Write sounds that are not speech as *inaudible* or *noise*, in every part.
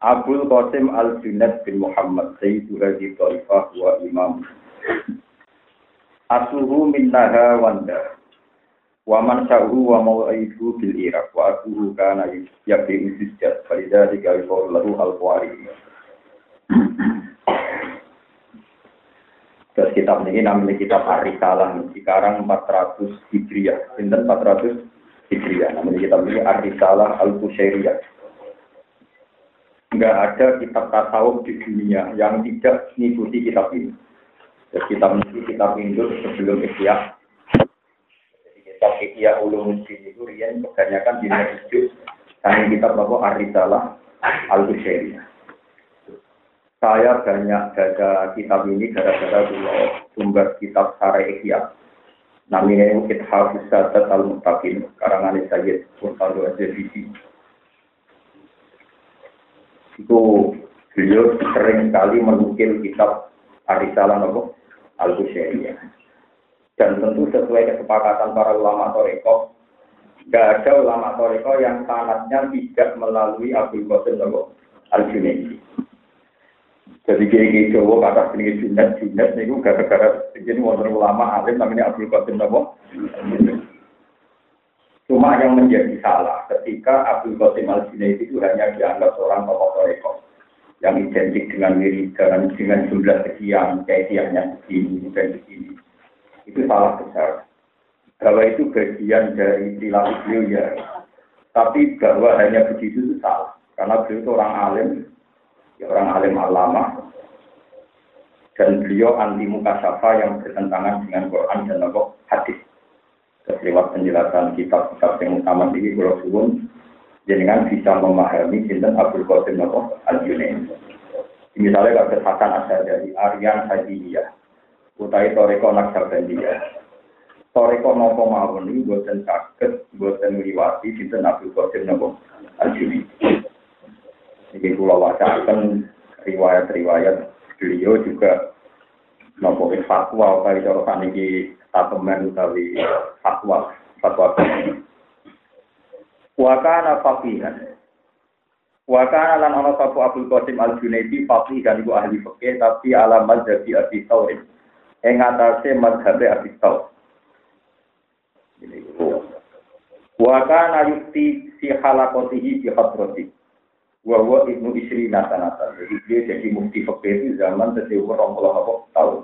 Abdul Qasim Al-Junaid bin Muhammad Sayyidu Hadi Taifah wa Imam. Asuhu minnaha wanda. Wa man sya'uhu wa mawaidu bil Iraq. Wa abuhu kana yabi usisjad Farida dika yukor lahu al-Qawari Terus kitab ini namanya kitab Ar-Risalah. Sekarang 400 Hijriah. Sinten 400 Hijriah? Namanya kitab ini Ar-Risalah Al-Qusairiyah nggak ada kitab tasawuf di dunia yang tidak mengikuti kitab ini. Jadi kitab ini kitab Hindu sebelum Ikhya. Jadi kitab Ikhya Ulumuddin itu rian kebanyakan di masjid. Kami kitab apa Arisalah al -Qushairiyah. Saya banyak baca kitab ini gara-gara dulu sumber kitab Sarai Ikhya. Namanya Kitab Sadat Al-Mustaqim, karangan Sayyid Sultan Al-Zabidi itu beliau sering sekali menukil kitab Arisalah Nopo al -Husyairiyah. Dan tentu sesuai kesepakatan para ulama Toreko, tidak ada ulama Toreko yang sanatnya tidak melalui Abdul Qasim Nopo al -Junaidi. Jadi kayak Jawa kata sini Junaid, Junaid itu gara-gara jadi wonder ulama alim namanya Abdul Qasim Nopo. Cuma yang menjadi salah ketika Abdul Qasim al itu hanya dianggap seorang tokoh toreko yang identik dengan wiridan, dengan jumlah sekian, kaitannya begini dan begini. Itu salah besar. Bahwa itu bagian dari perilaku beliau ya. Tapi bahwa hanya begitu itu salah. Karena beliau itu orang alim, ya orang alim alama, dan beliau anti muka syafa yang bertentangan dengan Quran dan hadis lewat penjelasan kitab-kitab yang utama ini kalau suwun jenengan bisa memahami sinten Abdul Qasim Nabi al Junaid. Misalnya kalau Hasan asal dari Aryan Hadiyah, utai Toreko Naksabandiyah. Toreko nopo mawon ini buatan sakit, buatan meliwati sinten Abdul Qasim Nabi al Junaid. Ini pulau akan riwayat-riwayat beliau juga nopo fatwa kali cara saniki tatemen utawi fatwa fatwa wa kana faqihan. Wa kana lan ana sapa Abdul Qasim Al Junaidi faqih kan iku ahli fikih tapi ala mazhab Abi Thawr. Ing atase mazhab Abi Thawr. Ini wa kana yukti si halakotihi bi hadrati. Wa huwa ibnu isri nasanata jadi dia jadi mufti fikih itu zaman sesuatu orang kalau tahun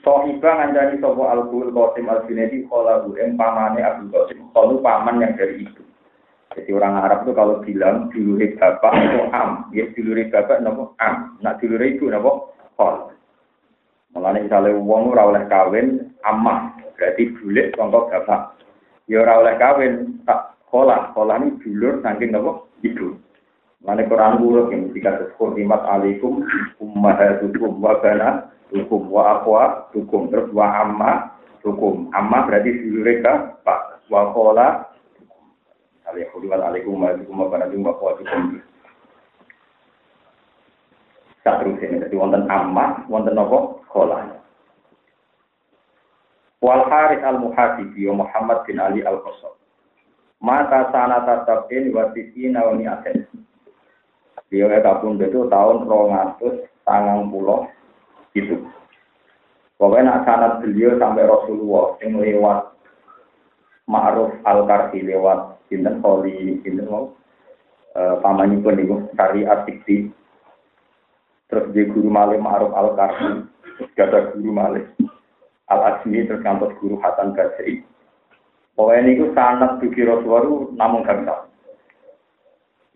Sohibah ngandani sopo al-Qul Qasim al-Junaidi kholahu em pamane Abdul Qasim kholu paman yang dari itu. Jadi orang Arab itu kalau bilang dulure bapak itu am, ya dulure bapak nopo am, nak dulure ibu nopo khol. Mulane misalnya wong ora oleh kawin amah, berarti bulik sangka bapak. Ya ora oleh kawin tak kholah, kholah ini dulur saking nopo ibu. Mulane Quran buruk yang jika terhormat alaikum ummahatukum wa banat hukum wa akwa hukum terus wa amma hukum amma berarti mereka pak. Wa kola Alaikum alaikum wa barakatuh wa hukum tak terus ini jadi wonten amma wonten apa? Kola Wal Harith al Muhasibi Muhammad bin Ali al Qasab mata sana tatabin wa tisina wa mi'atin Dia kabun itu tahun 200 tangang pulau itu. Pokoknya nak sanat beliau sampai Rasulullah yang lewat Ma'ruf Al-Karsi lewat Sinten Kholi Sinten mau e, pun itu syariat Sikti. Terus dia guru malih Ma'ruf Al-Karsi ada guru malih Al-Azmi terus guru Hasan Basri. Pokoknya ini sanat dugi Rasulullah namun gak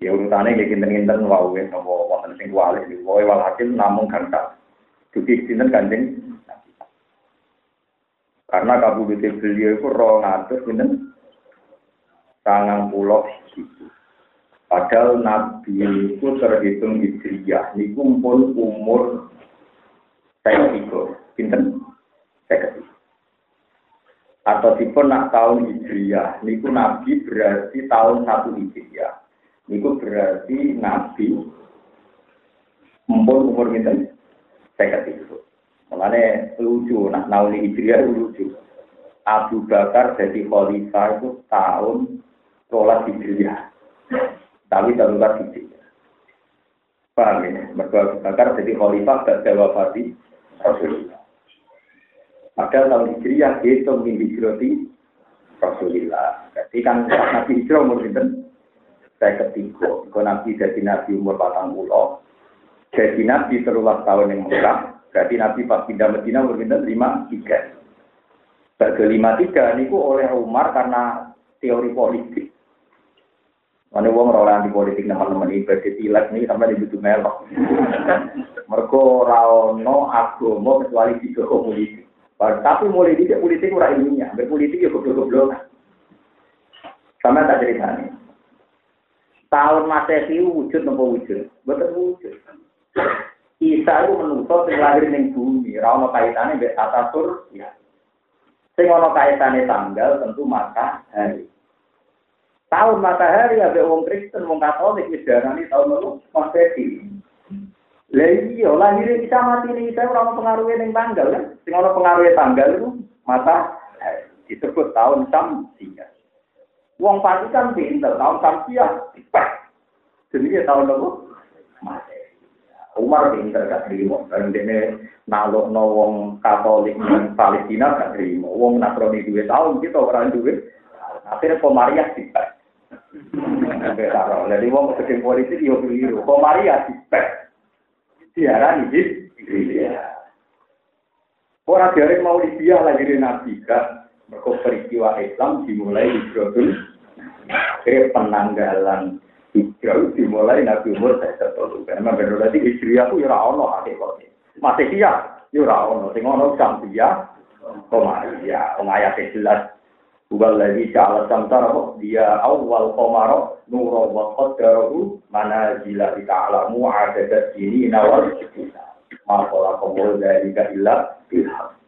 ya urutannya kayak ginten-ginten wau ya sama wonten sing wali pokoknya walhasil namun gak bisa Dugi sinten kanjeng Karena kabudute beliau itu rong atus sinten sangang pulau gitu. Padahal Nabi itu terhitung hijriyah. Niku pun umur saya tiga. Pinten? Saya. Atau tipe nak tahun hijriyah. Niku Nabi berarti tahun satu hijriyah. Niku berarti Nabi umur umur pinten? Saya ketiga. Makanya lucu, nah nauli hijriyah lucu. Abu Bakar jadi khalifah itu tahun sholat hijriyah. Tapi darurat hijriyah. Paham ya? Mereka Abu Bakar jadi khalifah dan wafati Rasulullah. Padahal tahun hijriyah itu mungkin hijrati Rasulullah. Jadi kan Nabi hijrah umur itu saya ketiga. Kalau Nabi jadi Nabi umur patang pulau, jadi Nabi terulang tahun yang murah, Berarti Nabi pas pindah Medina berpindah lima tiga. Bagi lima tiga niku oleh Umar karena teori politik. Mana wong ora anti politik teman-teman ini berarti tilak nih sampai dibutuh melok. *laughs* Mereka rawono agama kecuali tiga politik. Tapi mulai tidak politik ora ilmiah, berpolitik ya goblok-goblok. Sama tak cerita. Tahun Masehi wujud nopo wujud, betul wujud. Isa itu menuntut sing lahir ning bumi, ora ono kaitane mbek ya. Sing ono kaitane tanggal tentu matahari. Tahun matahari ya wong Kristen, wong Katolik wis darani tahun lalu Masehi. Lah iya, lahir bisa mati ning Isa ora ono pengaruhe tanggal kan. Sing ono pengaruhe tanggal itu mata disebut tahun Samsia. Wong Vatikan pinter, tahun Samsia. Jadi tahun lalu Masehi. Umar pinter gak terima. Dan ini naluk no wong Katolik dan Palestina gak terima. Wong Nasrani dua tahun kita orang dua. Akhirnya Komariah dipek. Jadi wong sedang politik yo keliru. Komariah dipek. Siaran ini Orang dari mau dia lagi Nabi kan. Mereka peristiwa Islam dimulai di Brodul. Akhirnya penanggalan hijrah dimulai Nabi umur saya tertutup. Karena benar berarti hijrah aku ya ono hakikatnya. Masih dia, ya ono. Sing dia, komaria. Wong ayat jelas. Bukan lagi jala samsara dia awal komaro nuro wa qaddarahu mana jila ta'alamu adadat ini nawal Masalah komul dari ilah bilhaq.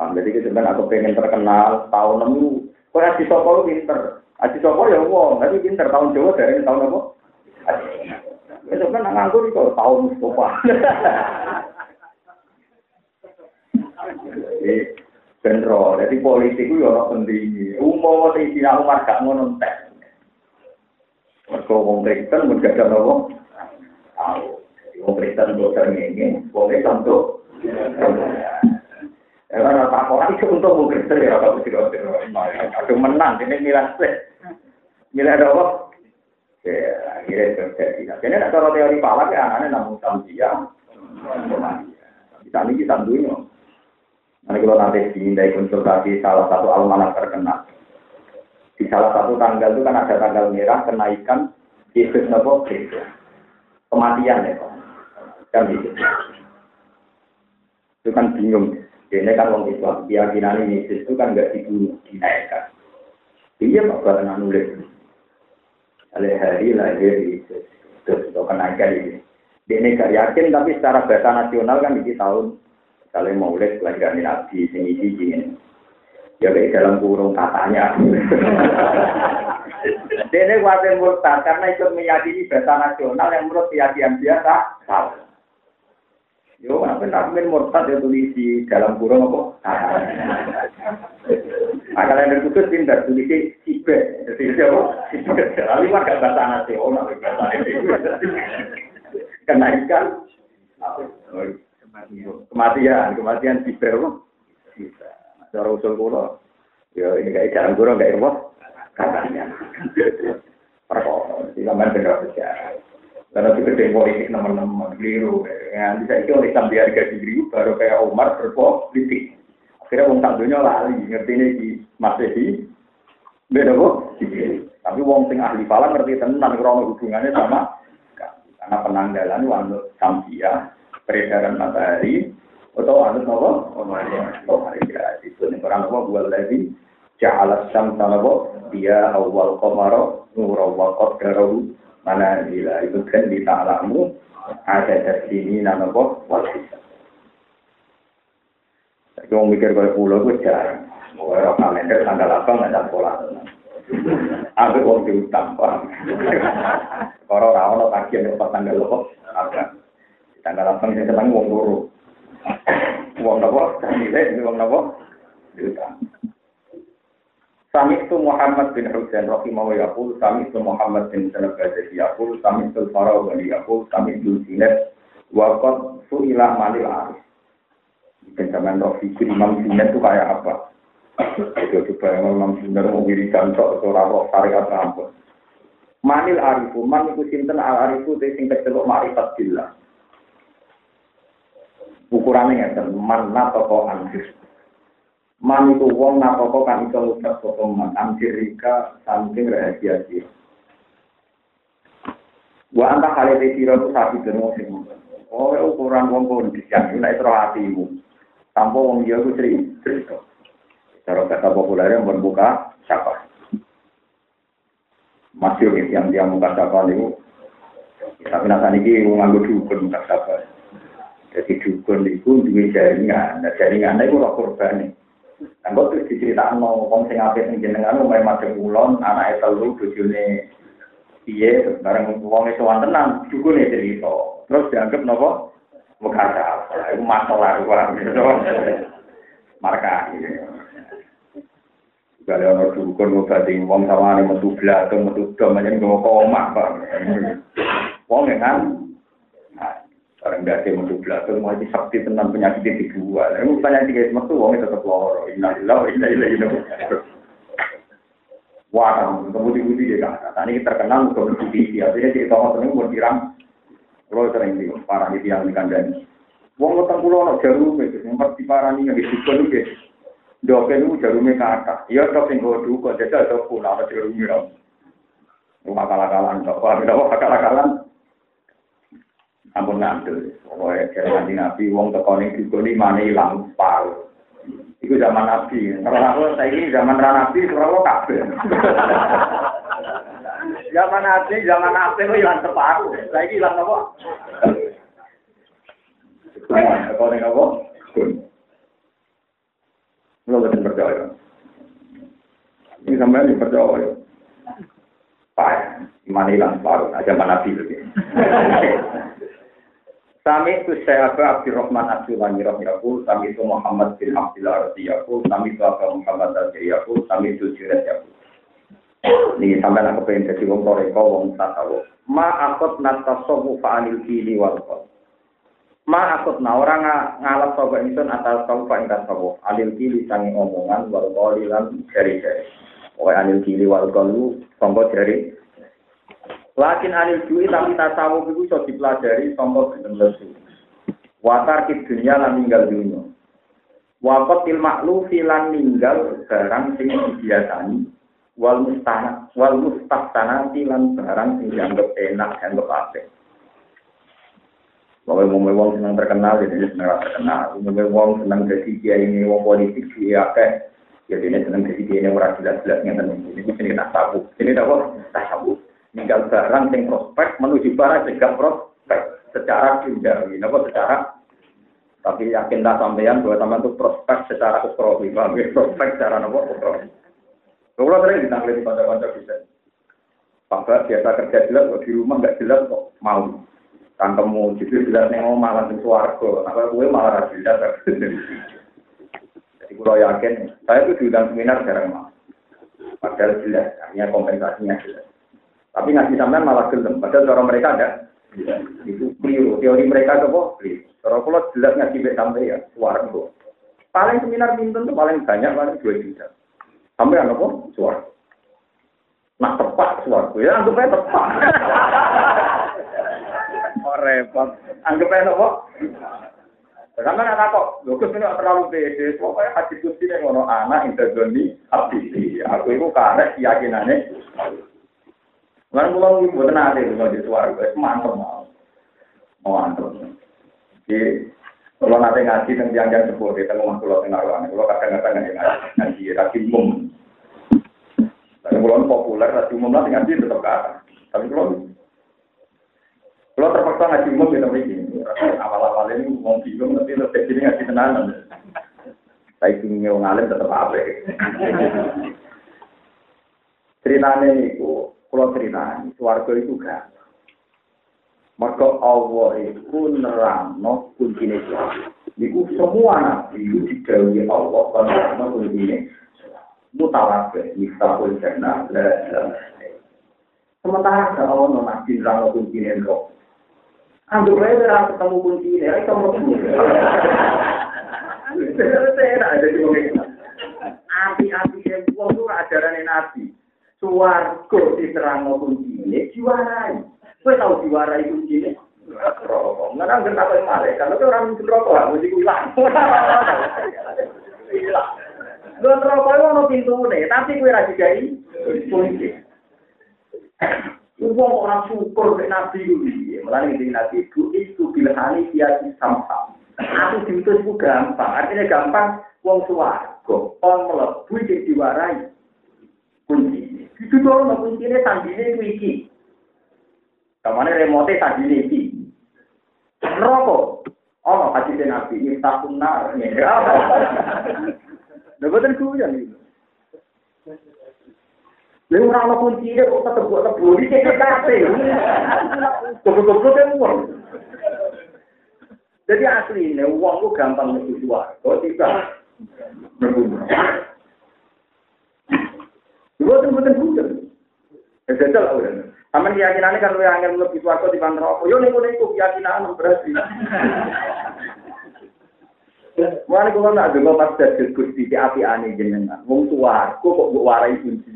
Nah, jadi sebenarnya aku pengen terkenal tahun nemu. Kau ngasih toko pinter. Aji Sopo ya wong, tapi pinter tahun Jawa dari tahun apa? Itu kan nganggur itu tahun Sopo. Benro, jadi politik itu ya orang penting. Umum waktu itu Umar gak ngono tek. Mereka wong Kristen mun gak ada nopo. Tahu. Wong Kristen dokter ngene, wong Kristen tuh. Ya kan tak orang itu untuk Kristen ya apa sih Aduh menang ini milas Milih ada apa? Ya, akhirnya terjadi. Jadi nak cara teori palak ya anaknya namun samsia. Kita ini kita dunia. Nanti kalau nanti dimintai konsultasi salah satu almanak terkenal. Di salah satu tanggal itu kan ada tanggal merah kenaikan Yesus Nopo Kematian ya Pak. Kan gitu. Itu kan bingung. Ini kan orang Islam, keyakinan Yesus itu kan nggak dibunuh, dinaikkan. Iya Pak, karena nulis oleh hari lahir Yesus. Terus itu kenaikan ini. Dia ini gak yakin, tapi secara bahasa nasional kan di tahun kalau mau lihat kelahiran Nabi sini ini. Ya kayak dalam kurung katanya. *laughs* Dia ini khawatir murtad karena ikut meyakini bahasa nasional yang menurut keyakinan biasa salah. Yo, apa nak murtad ya tulis di dalam kurung apa? Kalau yang khusus pintar tulis sibe, jadi siapa? Sibe. Lalu mah gak bahasa nasional, bahasa itu. Kenaikan kematian, kematian sibe apa? Cara usul kulo, ya ini kayak jalan kurang kayak apa? Katanya. Perkara, tidak benar sejarah. Karena itu gede politik teman-teman keliru. Ya, bisa itu oleh sambil harga diri baru kayak Umar berpolitik. Akhirnya wong tak dunia lali ngerti ini di Masehi. Beda kok. Tapi wong sing ahli falak ngerti tenan krono hubungannya sama karena penanggalan wanut Sambia, peredaran matahari, atau wanut nopo? Oh, Maria. Oh, Maria. Itu nih orang nopo buat lagi. Jahalat sam nopo dia awal komaro nuro wakot garu mana gila itu kan di ta'alamu ada dari sini nama kok wasisa. Tapi mau mikir kalau pulau gue jarang. Mau orang kalender tanggal apa nggak ada sekolah. Aku mau diutang paham. Kalau rawon atau kaki yang tanggal apa ada. Tanggal apa sedang mau turu. Uang nopo, ini uang nopo, diutang. Sami itu Muhammad bin Husain rahimahullah yaqul, sami itu Muhammad bin Sanad Ghazali yaqul, sami itu Farawi yaqul, sami itu Sinet wa qad su'ila manil arif. Roh fikir Imam Sinet itu kayak apa? Itu coba yang Imam Sinet mau wiridan sok seorang roh syariat rampun. Manil arifu, man iku sinten al arifu te sing kecelok ma'rifat billah. Ukurannya ya, man natoko anjir. Man itu wong napoko kan iso ngucap sapa man amsirika saking rahasia dia. Wa anta kali sira itu sapi dene sing Oh, ukuran wong pun disiap nek itu hatimu. Tanpa wong dia ku cerita. Cara kata populer yang berbuka siapa? Masih yang dia muka siapa itu. Tapi nasa ini nganggo dukun muka siapa. Jadi dukun itu duwe jaringan. Nah jaringan itu ora korban nih. Kok terus diceritakan mau wong sing apik ning jenengan umay madhep ulon, anake telu bojone piye bareng wong itu tenan, dukune cerita. Terus dianggap napa? Mekasa. Iku masalah wae. Marka ini. Kalau ono dukun ngobati wong sawane metu blatung, metu dom, aja ngomong koma, Pak. Wong kan Orang gak ada metu belakang, mau sakti tentang penyakit di dua. Ini penyakit guys, metu uangnya tetap loro. Innalillah, innalillah, Wah, kamu di budi dia kan. Nah, ini terkenal untuk di Artinya cerita orang ini mau dirang. Kalau sering di parah di tiang di kandang. Wong utang pulau no jarum itu, yang pasti parah nih yang disebut itu. Doke itu jarumnya kakak. Iya, dok yang gue duka, jadi ada pulau ada jarumnya. Rumah kalah-kalan, dok. Wah, kalah-kalan ampun ngandel. Pokoknya dari nanti nabi, wong tekoni juga ini mana hilang separuh. Itu zaman nabi. Kalau aku saya ini zaman nabi, kalau kabel. *laughs* zaman nabi, zaman nabi itu hilang separuh. Saya ini hilang apa? Tekoni apa? Lo betul percaya. Ini sampai percaya. Pak, mana hilang separuh. Zaman nabi itu. *laughs* Sami itu saya Abu Abdurrahman Abdulani Rahiyakul, Sami itu Muhammad bin Abdullah Radiyakul, Sami itu Abu Muhammad Radiyakul, Sami itu Jirat Yakul. Ini sampai aku pengen jadi wong toreko, wong tasawu. Ma akut natasomu fa'anil kini wal Ma akut na orang ngalap sopa insun atas kau fa'in tasawu. Anil kili sangi omongan wal lan jari-jari. Pokoknya anil kili wal kolu, songko jari Lakin anil duwi tapi tasawuf itu iso dipelajari sangka jeneng lesu. Watar kid dunia lan ninggal dunia. Wakot til maklufi lan ninggal barang sing dibiasani wal mustana wal mustahsanati lan barang sing dianggap enak dianggap apik. Pokoknya mau wong senang terkenal, jadi senang terkenal. Mau wong senang jadi dia ini wong politik dia akeh. Jadi ini senang jadi dia ini orang jelas-jelasnya. Ini ini tasawuf. Ini apa? Tasawuf ninggal barang sing prospek menuju barang sing prospek. Secara duniawi napa secara? Tapi yakinlah sampean bahwa sampean itu prospek secara ukrowi paham ya? Prospek secara napa? Ukrowi kalau sering ditanggung di kantor-kantor bisa. Pak biasa kerja jelas kok di rumah nggak jelas kok mau. Kantemu jadi jelas nih mau malah di suarga apa gue malah jelas. Jadi kalau yakin saya itu diundang seminar jarang mau padahal jelas hanya kompensasinya jelas tapi ngasih sampean malah gelem. Padahal cara mereka ada. Itu keliru. Teori mereka itu kok keliru. Cara kalau jelas ngasih sampai sampai ya, suara itu. Paling seminar minten tuh paling banyak paling dua juta. Sampai apa? Suara. Nah tepat suara. Ya anggap aja tepat. *laughs* oh repot. Anggap aja apa? Karena nggak kok, Lukas ini terlalu pede, pokoknya hadis kusti yang ngono anak interdoni abdi. Aku itu karena keyakinannya Lan kula nggih mboten ate kula di swarga, mantep mau. Mau mantep. Jadi kalau nanti ngaji tentang tiang-tiang sepuh di tengah kula tengah ruangan, kula kadang-kadang ngaji ngaji ngaji mum. Dan kalau populer, ngaji umum lah ngaji tetap kata. Tapi kalau kalau terpaksa ngaji umum kita begini, awal-awal ini mau bingung, tapi lebih jadi ngaji tenanan. Saya ingin ngalim tetap apa Ceritanya itu, kalau ceritanya, suarga itu gak. Maka Allah itu nerangno kuncinya itu. Itu semua nabi itu didawi Allah karena kuncinya. Mutawakil, miftahul jannah, la Sementara kalau Allah nabi nerangno kuncinya itu. Anggap aja ketemu kuncinya, itu mau Api-api yang uang itu ajaran Nabi. Suwargo diserang kuncinya, diwarai. Kau tahu diwarai kuncinya? Rokok. Nggak nanggur apa yang malaikat. Tapi orang mungkin rokok, mesti hilang. *laughs* Hilang. Gue rokok itu pintu nih, tapi gue rajin gay. Kunci. Uang orang syukur ke Nabi. Malah ini Nabi itu, itu bilhani dia sama Aku diutus itu gampang. Artinya gampang, wong suwargo. Orang melebu jadi diwarai. Kunci. Itu tuh orang kuncinya sandine itu iki. Remote sandine iki. Rokok. Oh, hadis Nabi ini takun nar. Lha boten kuyan iki. Lalu orang mau kunci dia kok buat tebu di sini kafe. Kan uang. Jadi asli ini uang itu gampang menuju. Kok tidak. Dua tuh betul betul. Ya jajal lah udah. Taman keyakinannya kan lu yang angin lebih suarco di bandar rokok. Yo nih nih keyakinan berarti. *laughs* Mulai kalau nak juga pas dari gusti di api aneh jenengan. Wong suarco kok buat warai kunci.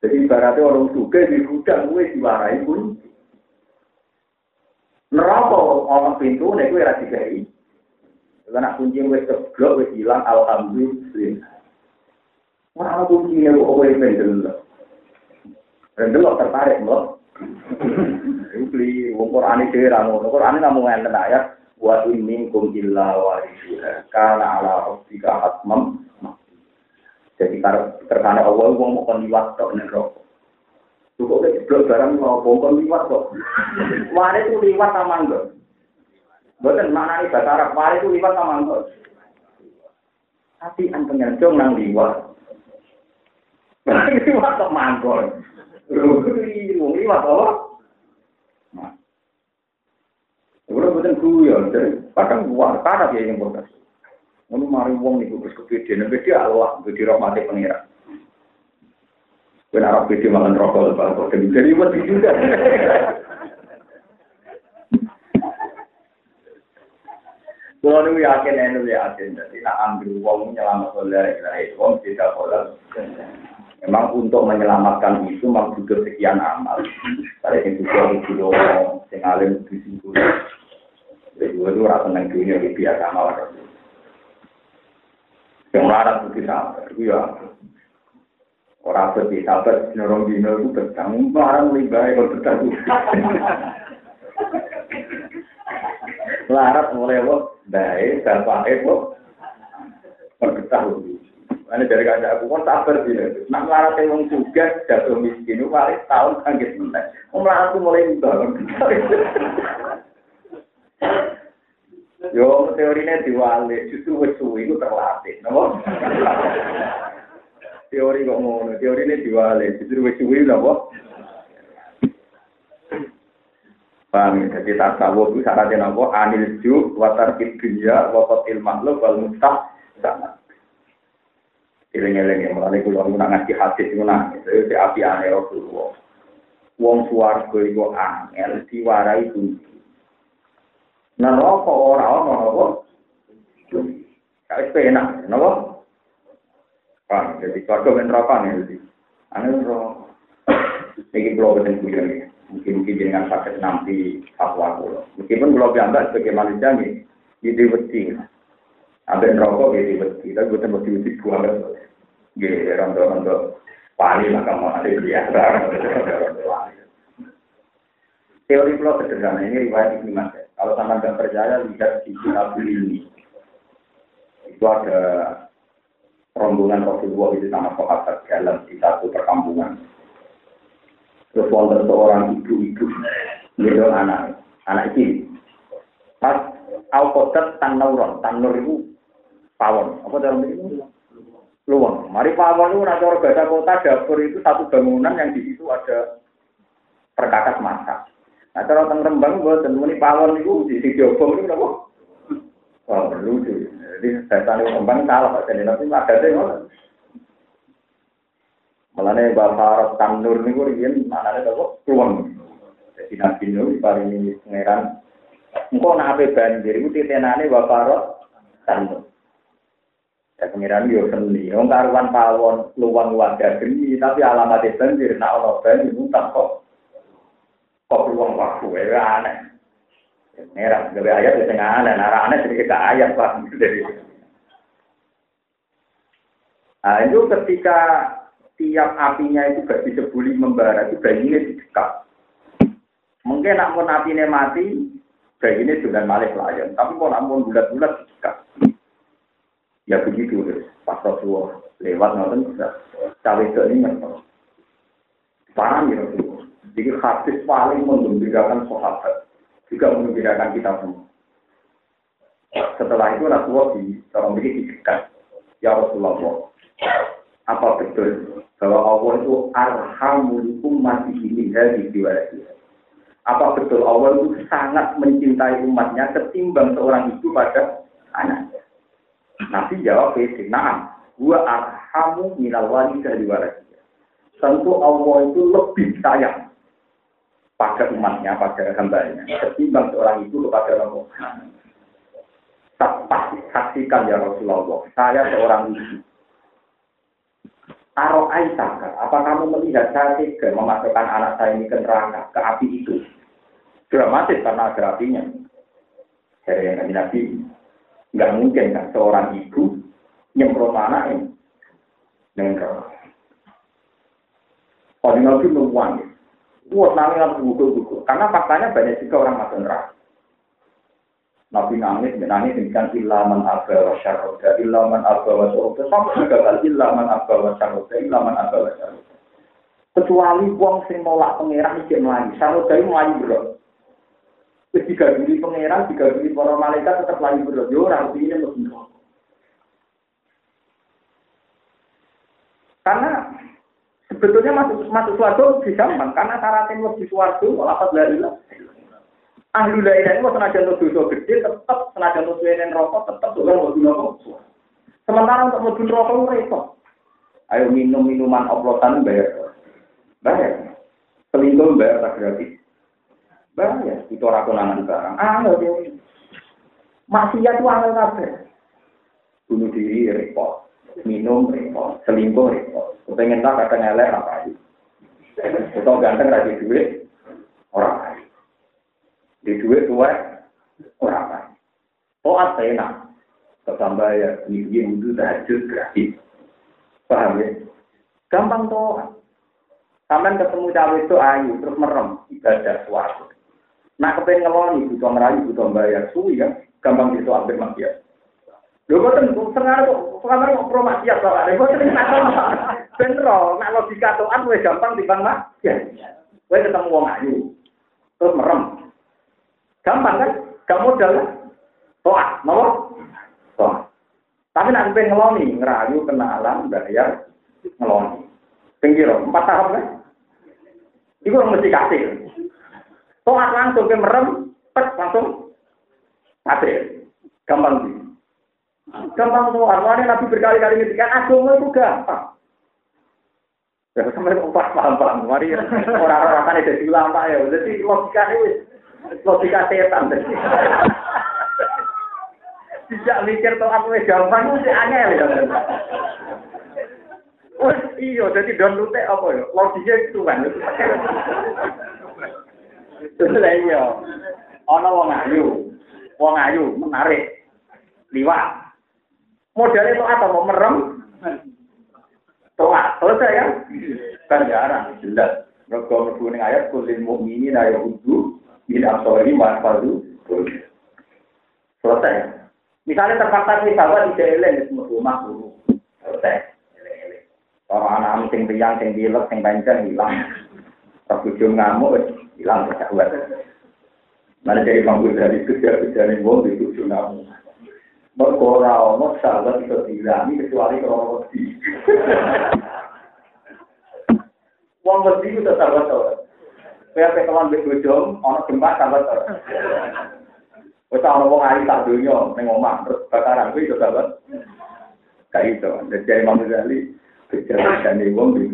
Jadi ibaratnya orang suka di gudang gue diwarai kunci. Neraka orang pintu nek kowe ra digawe. Karena kunci wis keblok wis hilang alhamdulillah. Ora kunci nek kok kowe pendel. Pendel tertarik lho. Iku beli wong Quran iki ra ngono. Quran namung ngenten ayat wa in minkum illa warisuha kana ala rabbika hatmam jadi karena Allah mau liwat tok nek rokok. Cukup kayak barang mau bongkon liwat kok. Itu liwat enggak? Bukan mana nih bahasa Arab, mari itu liwat enggak? Tapi an pengencong nang liwat. Liwat kok mangkon. Wong liwat apa? Nah. Kalau bukan guyon, jadi bahkan luar karena dia yang protes. Ngono mari wong niku wis nek dia Allah, gede rahmate pengira. Ben arep pede mangan rokok apa kok jadi wedi juga. Kalau nu yakin, nu yakin, jadi nak ambil uang menyelamat oleh ilahi, uang tidak boleh. Memang untuk menyelamatkan itu butuh sekian amal. Ada yang juga butuh yang alim di situ. Jadi itu rasa tentang dunia itu biasa malah. Yang melarat itu sabar, itu ya. Orang seperti sabar, norong dino itu bertanggung, orang lebih baik kalau bertanggung. Melarat mulai lo, baik, bapak ibu, bertanggung. Ini dari kaca aku kan sabar sih. Nak melarat yang juga jatuh miskin, itu paling tahun kaget mentek. Melarat mulai bangun. *laughs* Yo teorinya diwalik, justru suwi itu terlatih, napa? *laughs* Teori kok ngono, teorinya diwalik, justru wis suwi napa? Paham ya? Jadi tasawuf itu syaratnya napa? Anil ju, watar dunya, wakotil makhluk, wal mustah, sama. Iling-iling ya, mulai kulo nak ngasih hadis itu nangis, itu api aneh Rasulullah. Wong suwargo itu angel, diwarai kunci. neraka ora ana apa kawis penak napa? Pak, jadi keluarga ben neraka nih jadi. Ane ro iki kula boten kuyon mungkin mungkin dengan sakit nanti fatwa kula. Meskipun kula piambak sebagai manusia nih jadi wedi Ambil rokok jadi wedi, tapi bukan wedi wedi buang Gini, rondo-rondo pali lah kamu ada biasa. Teori pulau sederhana ini riwayat Ibnu Mas'ud. Kalau sama nggak percaya, lihat di kitab ini. Itu ada rombongan Rasulullah itu sama sahabat jalan di satu perkampungan. Terus wonten seorang ibu-ibu, gitu anak, anak ini. Pas Al-Qadar Tanauron, Tanur itu pawon. Apa dalam ini? Luang. Mari pawon itu nanti orang kota dapur itu satu bangunan yang di situ ada perkakas masak. Nah, kalau teng Rembang, gue tentu pawon itu di sini diobong itu apa? Wah, lucu. Jadi saya tanya Rembang salah, Pak. Jadi nanti ada deh, Mulane bapak Tanur niku riyen manane apa? Kluweng. Jadi nabi niku diparingi pangeran. Engko nek ape banjir iku titenane bapak Tanur. Ya pangeran yo seni. Wong karuan pawon luwang wadah geni tapi alamat banjir nek ana banjir utang kok. Kok luwang waktu ya aneh. Merah, gawe ayat ya sing aneh, nara aneh sedikit ayat Pak. Nah, itu ketika tiap apinya itu gak disebuli membara itu bayinya didekat. Mungkin nak mau apinya mati, bayinya sudah malik layan. Tapi kalau namun bulat-bulat didekat. Ya begitu, pas Rasulullah lewat nonton bisa cawe ke ini nonton. Parah ya Rasulullah. Jadi hadis paling menggembirakan sahabat, juga menggembirakan kita semua. Setelah itu Rasulullah di orang begini didekat. Ya Rasulullah, apa betul bahwa Allah itu arhamul ummati ini dari diwaladi. Apa betul Allah itu sangat mencintai umatnya ketimbang seorang ibu pada anaknya? Nabi jawab, nah, gua arhamu minal wali dari waladi. Tentu Allah itu lebih sayang pada umatnya, pada hambanya, ketimbang seorang ibu kepada orang Pasti saksikan ya Rasulullah, saya seorang ibu Aro Aisyah, apa kamu melihat saya tega memasukkan anak saya ini ke neraka, ke api itu? Dramatis karena ada apinya. Jadi yang Nabi, nggak mungkin kan seorang ibu nyemprot ini dengan. Kalau Nabi menuang, Wah, nangis buku-buku. Karena faktanya banyak juga orang masuk neraka. Nabi nangis, nangis dengan ilaman abba wa syarroda, ilaman abba wa syarroda, sampai juga kali ilaman abba wa syarroda, ilaman abba wa syarroda. Kecuali wong sing nolak pangeran iki mlayu, syarroda iki mlayu bro. Wis digaburi pangeran, digaburi para malaikat tetap mlayu bro. Yo ora ini mesti Karena sebetulnya masuk masuk suatu bisa karena syaratnya masuk suatu walaupun dari Ahli la ilaha illallah senajan untuk dosa gede tetap senajan untuk suwenen rokok tetap dosa mau rokok. Sementara untuk mau rokok repot. Ayo minum minuman oplosan bayar. Bayar. Selingkuh bayar tak gratis. Bayar. Itu orang konangan barang. Ah, dia. Maksiat itu angel. Bunuh diri repot. Minum repot. Selingkuh repot. Kepengen tak kadang elek apa aja. Atau ganteng rajin duit. Orang lain. Di duit tua orang lain. Oh apa enak. Ketambah ya, ini wudhu tahajud gratis. Paham ya? Gampang toh. Sampai ketemu cawe itu ayu, terus merem, ibadah suatu. Nah, kepengen ngeloni, butuh merayu, butuh bayar, suwi kan? Gampang gitu ambil maksiat. Lho boten sengar kok sekarang kok pro maksiat kok ada boten nakal. *laughs* Ben ro, nak logika toan wis gampang timbang maksiat. Kowe ketemu wong ayu. Terus merem. Gampang kan? Gak modal kan? Toat, mau? Toat. Tapi nanti pengen ngeloni, ngerayu, kenalan, bayar, ngeloni. Pinggir, empat tahap kan? Orang mesti kasih. Toat langsung ke merem, pet langsung kasih. Gampang sih. Gampang tuh, arwahnya Nabi berkali-kali ngetikan agama itu gampang. Ya, sampai empat paham-paham. Mari orang-orang itu jadi ulama ya. Jadi logika ini logika setan. Tidak mikir tuh aku gampang itu aneh ya. Oh iya, jadi don lute apa ya? Logiknya itu kan. Lah iya. Ana wong ayu. Wong ayu menarik. Liwat. Modelnya itu apa? Mau merem? Toat. Selesai kan? Kan jarang. Jelas. Mereka berbuning ayat kulil mu'minin ayat hudu Min asori manfaatu Selesai. Misalnya terpaksa di bawah di jalan di semua rumah sukses. Orang anak sing tiang, sing pilek, sing panjang hilang. Terbujuk ngamuk, hilang kesahuan. Mana jadi mampu dari kerja-kerja wong di ngamuk. Mereka orang sahabat bisa dihilangi kecuali kalau wedi. Wong wedi itu sahabat. Kaya pekelan di bojo, ono gempa sahabat sahabat. Wes ana wong ari tak donya ning omah terus bakaran kuwi iso. Kayak itu. Jadi Imam Ghazali kejadian wong di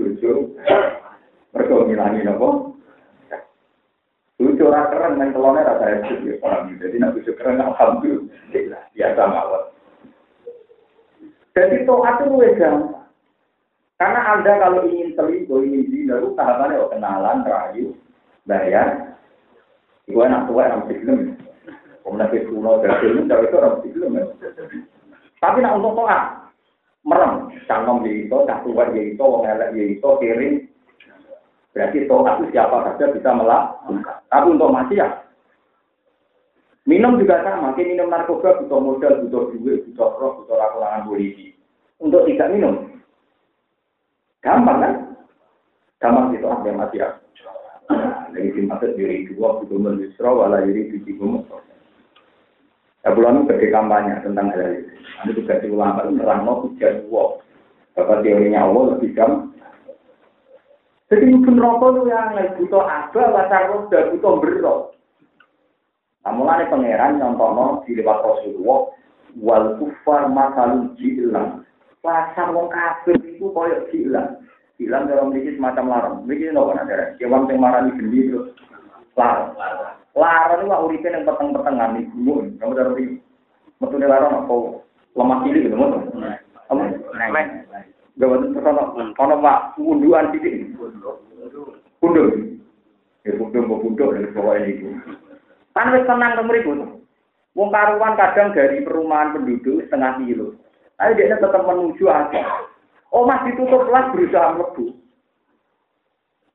mergo ngilangi napa? Ora keren telone ra saya ya paham. Jadi nek lucu keren alhamdulillah biasa mawon. Jadi toat itu lebih gampang. Karena Anda kalau ingin selingkuh, ingin zina, itu tahapannya oh, kenalan, rayu, bayar. Iku enak tua, enak film. Kemudian ke kuno, dari film, dari itu enak film. Tapi nak untuk toat, merem. Cangkem ya itu, cah tua ya itu, wong elek ya itu, kirim. Berarti toat itu siapa saja bisa melakukan. Tapi untuk maksiat, Minum juga sama, mungkin minum narkoba butuh modal, butuh duit, butuh roh, butuh lakukan polisi. Untuk tidak minum, gampang kan? Gampang itu ada mati ya. Jadi dimaksud diri dua, butuh menyusra, wala diri biji gumuk. Ya bulan itu kampanye tentang hal itu. Nanti juga ulama nerang no hujan dua. Bapak teorinya Allah lebih gampang. Jadi mungkin rokok itu yang butuh abah, wasar roda, butuh berok. Nah, mulai pangeran nyontono di lewat Rasulullah wal kufar masalul jilang. Pasar wong kafir itu koyok jilang. Jilang dalam memiliki semacam larang. Memiliki nopo ada. Kewan yang marah di gendi terus larang. Larang itu uripe yang peteng-petengan di gunung. Kamu dari metune larang apa lemah cilik gitu mau. Kamu Gak betul terus ono pak unduan cilik. Kundur. Ya kundur, kundur, dan sebagainya itu. Kan wis tenang to mriku. Wong karuan kadang dari perumahan penduduk setengah kilo. Tapi dia tetap menuju aja. Omah ditutup lah berusaha mlebu.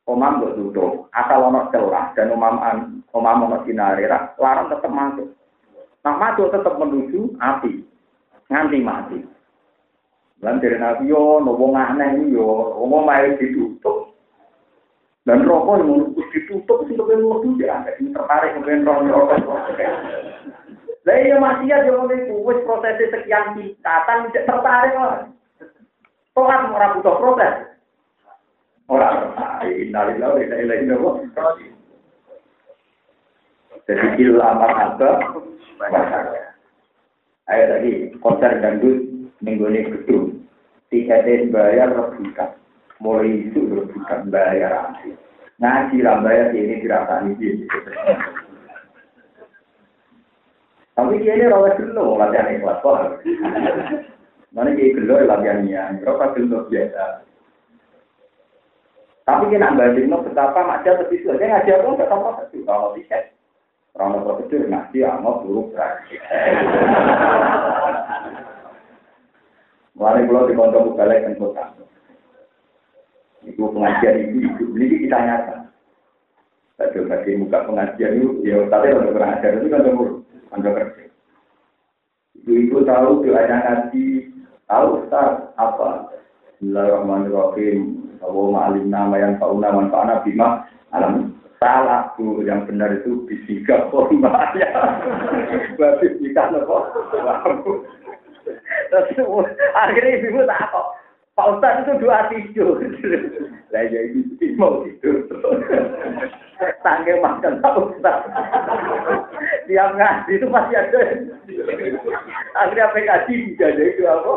Omah mbok tutup. Asal ono celah dan omah omah ono sinare larang tetap masuk. Nah masuk tetap menuju api. Nganti mati. Lan dari nabi yo, nopo aneh yo, omong main ditutup. Dan rokok yang harus ditutup itu lebih luar ya, ini tertarik kemudian rokok rokok. Lah iya maksiat yang itu, wis prosesnya sekian tingkatan tidak tertarik lah. Tohat orang butuh proses. Orang innalillahi wa inna ilaihi raji'un. Jadi ilah apa Ayo tadi konser dangdut ini gedung. Tiketnya bayar rebutan mulai itu bukan bayar nanti. Ngaji lah bayar ini dirasani ini. Tapi dia ini rawat dulu latihan ikhlas kok. Mana dia gelo latihannya, berapa gelo biasa. Tapi kita nambah dino betapa macam tapi sudah ngaji aku nggak tahu sih kalau tiket. Orang prosedur ngaji amat buruk berakhir. Mulai pulau di kontok balik dan kota. Itu pengajian itu itu ini kita nyata. Saya coba di muka pengajian itu, ya tadi untuk pengajian itu kan umur, kan kerja. Ibu ibu tahu doanya ngaji, tahu Ustaz apa? Bismillahirrahmanirrahim. Bahwa ma'alim nama yang tahu nama mana bima alam salah tuh yang benar itu bisika formal ya. Bisika nopo. Terus akhirnya ibu tak kok Pak Ustaz itu dua tidur. Lah ya ini mau tidur. Tangga makan Pak Ustaz. Dia ngaji itu masih ada. Akhirnya apa ngaji jadi itu apa?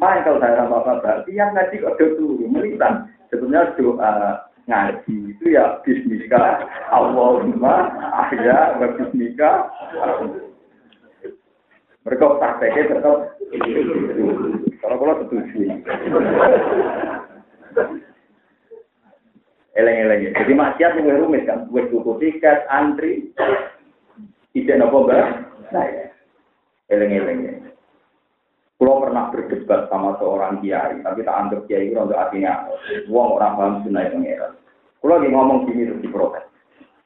Main kalau saya bapak-bapak, tiap ngaji kok dulu, melihat sebenarnya doa ngaji itu ya bismika Allahumma ahya wa bismika mereka prakteknya tetap kalau kalau setuju. Eleng-eleng. Jadi maksiat lebih rumit kan. Gue tuku tiket, antri. Tidak nopo mbak. Nah ya. Eleng-eleng. Kalau pernah berdebat sama seorang kiai, tapi tak anggap kiai itu untuk artinya, uang orang paham sunnah pengeran. Kalau lagi ngomong gini terus diprotes.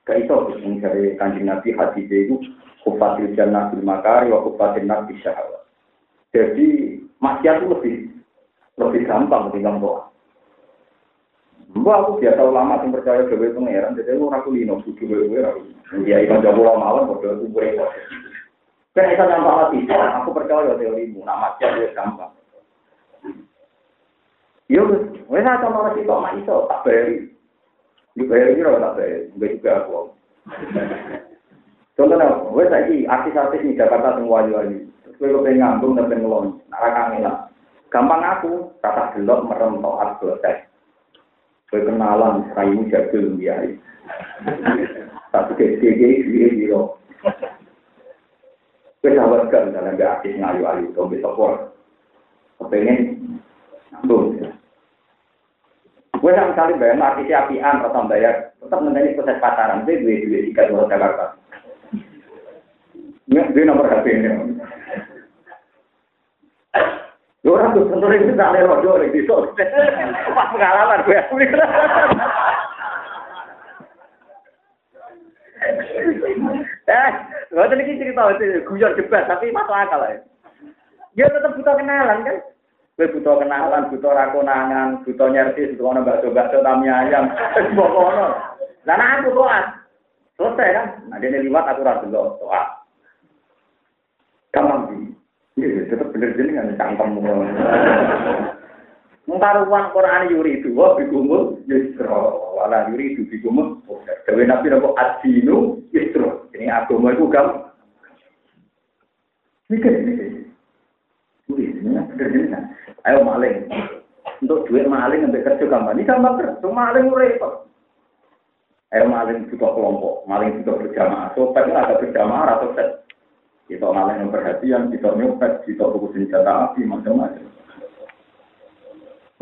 Gak itu, dari kanjeng Nabi hadis itu kufatil jannah bil makari wa kufatil nar syahwat. Jadi maksiat itu lebih lebih gampang ketimbang doa. Mbak aku biasa ulama yang percaya dewe pangeran, jadi aku ragu lino suci dewe dewe ragu. Ya ikan jago lama malam bodoh aku boleh kok. Kan itu nyampe hati, aku percaya teorimu, nama maksiat itu gampang. Yo, wes ada malah sih kok iso tak bayari. Dibayar ini tak bayar, enggak juga aku. *laughs* Contohnya, wes lagi artis-artis di Jakarta wali-wali. Terus gue pengen ngambung dan pengen ngelon, narakangi lah. Gampang aku, kata gelok merem toat selesai. Gue kenalan, rayu jadul dia. Satu *laughs* gede-gede, gede-gede, Gue sahabat kan, misalnya gak artis ngayu-ayu, atau besok Kepengen, ngambung. Gue sama sekali bayar artis apian atau bayar, tetap mengenai proses pacaran. Gue duit duit tiga dua Jakarta. Dia nomor HP ini. Orang tuh tentu itu tak ada rojo di situ. Pas pengalaman gue. Eh, gue tadi cerita itu guyon juga, tapi masuk akal ya. Dia tetap butuh kenalan kan. Gue butuh kenalan, butuh rakonangan, butuh nyerti, butuh ono bakso-bakso tami ayam, *laughs* semua kono. Lah aku toat. Selesai kan? Nah, dia liwat aku rasa lo toat. Gampang sih. Iya, tetap bener kan cangkem. Mengkaruan Quran yuri itu, wah bigumul yusro, wala yuri itu bigumul. Dewi Nabi nopo adinu yusro. Ini agama itu gam. Mikir, mikir. Ini bener kan. Ayo maling. Untuk duit maling sampai kerja gampang. Ini gampang kerja. Maling repot. Ayo maling butuh kelompok. Maling butuh berjamaah. Sopet ada berjamaah atau set. Kita maling yang perhatian, kita nyopet, kita buku senjata api, macam-macam.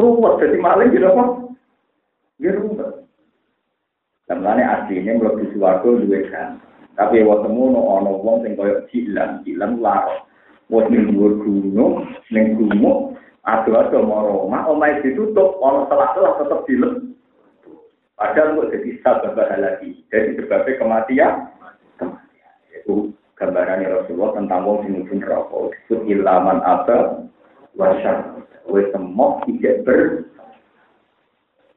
Ruwet, jadi maling gitu apa? Ya ruwet. Sebenarnya aslinya belum suarga duit kan. Tapi waktu no ono wong sing koyo cilan, cilan laro. Wong ning gunung, ning gunung, Ado-ado mau Roma, omai ditutup, orang telah-telah tetap dilem. Padahal kok jadi sabar lagi. Jadi sebabnya kematian, kematian. Itu gambaran Rasulullah tentang wong sing mungkin rokok. Disebut ilaman apa, wasyar. Wes semok tidak ber.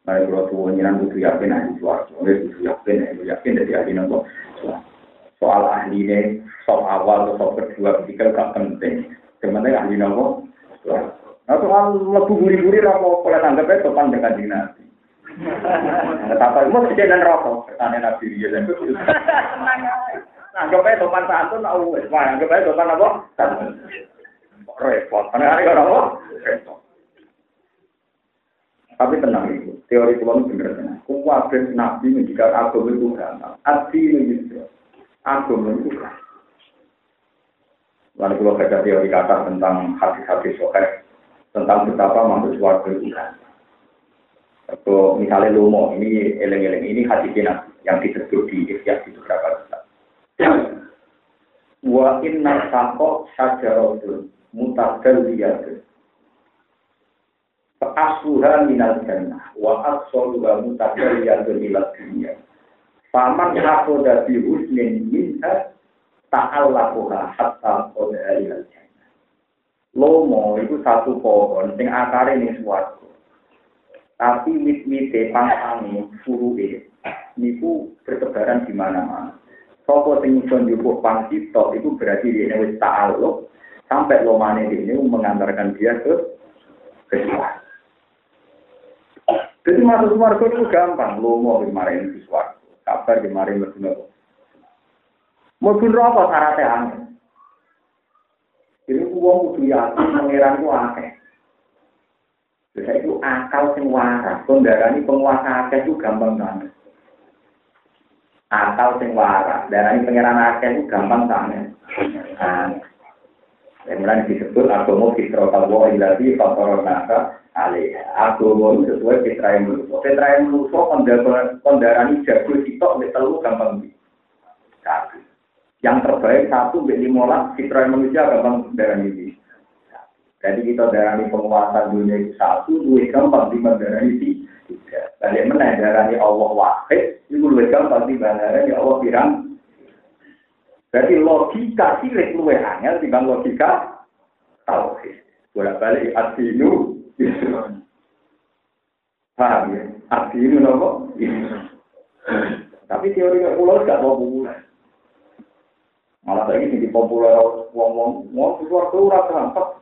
Nah, kalau tuh nyiran butuh yakin ahli suara, wes butuh yakin, yakin dari ahli nopo. Soal ahli ini, soal awal soal kedua, ketiga gak penting. Sebenarnya ahli nopo, Nah, soal lebu buri-buri apa boleh tanggap itu sopan dengan nabi. Tapi mau kejadian rokok, pertanyaan nabi dia dan aja sopan santun, tahu apa? Repot, karena. Tapi tenang itu, teori Tuhan benar tenang. Nabi menjadikan agama itu gampang. Adi itu agama itu. Lalu kalau teori kata tentang hati-hati sokai, tentang betapa masuk suarga itu kan. Atau misalnya lomo, ini eleng-eleng, ini hati kita yang disebut di Ikhya di beberapa kitab. Wa inna sako syajaratun mutadal liyadun. Asluha minal jannah wa asluha mutadal liyadun ila dunia. Faman hakoda bi husnin minha ta'allakuha hatta koda ilal jannah. Lomo itu satu pohon sing akare ning swarga. Tapi wit-wite pangsange furuke niku bertebaran di mana-mana. Sopo sing iso njupuk pang itu berarti dia wis ta'aluk sampai lomane ini mengantarkan dia ke kesuara. Jadi masuk swarga itu gampang, lomo kemarin di swarga. Kabar kemarin nopo. Mau rokok syaratnya aneh. Uang kudu yakin pangeran ku akeh. Jadi itu akal sing waras. Kondarani penguasa akeh itu gampang banget. Akal sing waras. Darani pangeran akeh itu gampang banget. Nah, kemudian disebut agama fitro tawo ilahi faktor naka alih. Agama sesuai fitra yang menuso. Fitra yang menuso kondarani jago sitok telu gampang. Yang terbaik satu beli limolas citra manusia gampang darah ini. Jadi kita darah penguasa dunia itu satu, dua gampang di darah ini tiga. Balik mana darah Allah wahid, itu lebih gampang di darah Allah pirang. Jadi logika silik luwe hanya dibanding logika tauhid. Bolak-balik adinu yusrun. Paham ya? Adinu nopo? Tapi teori pulau gak mau populer. Malah lagi di populer wong-wong, wong keluar keluar gampang.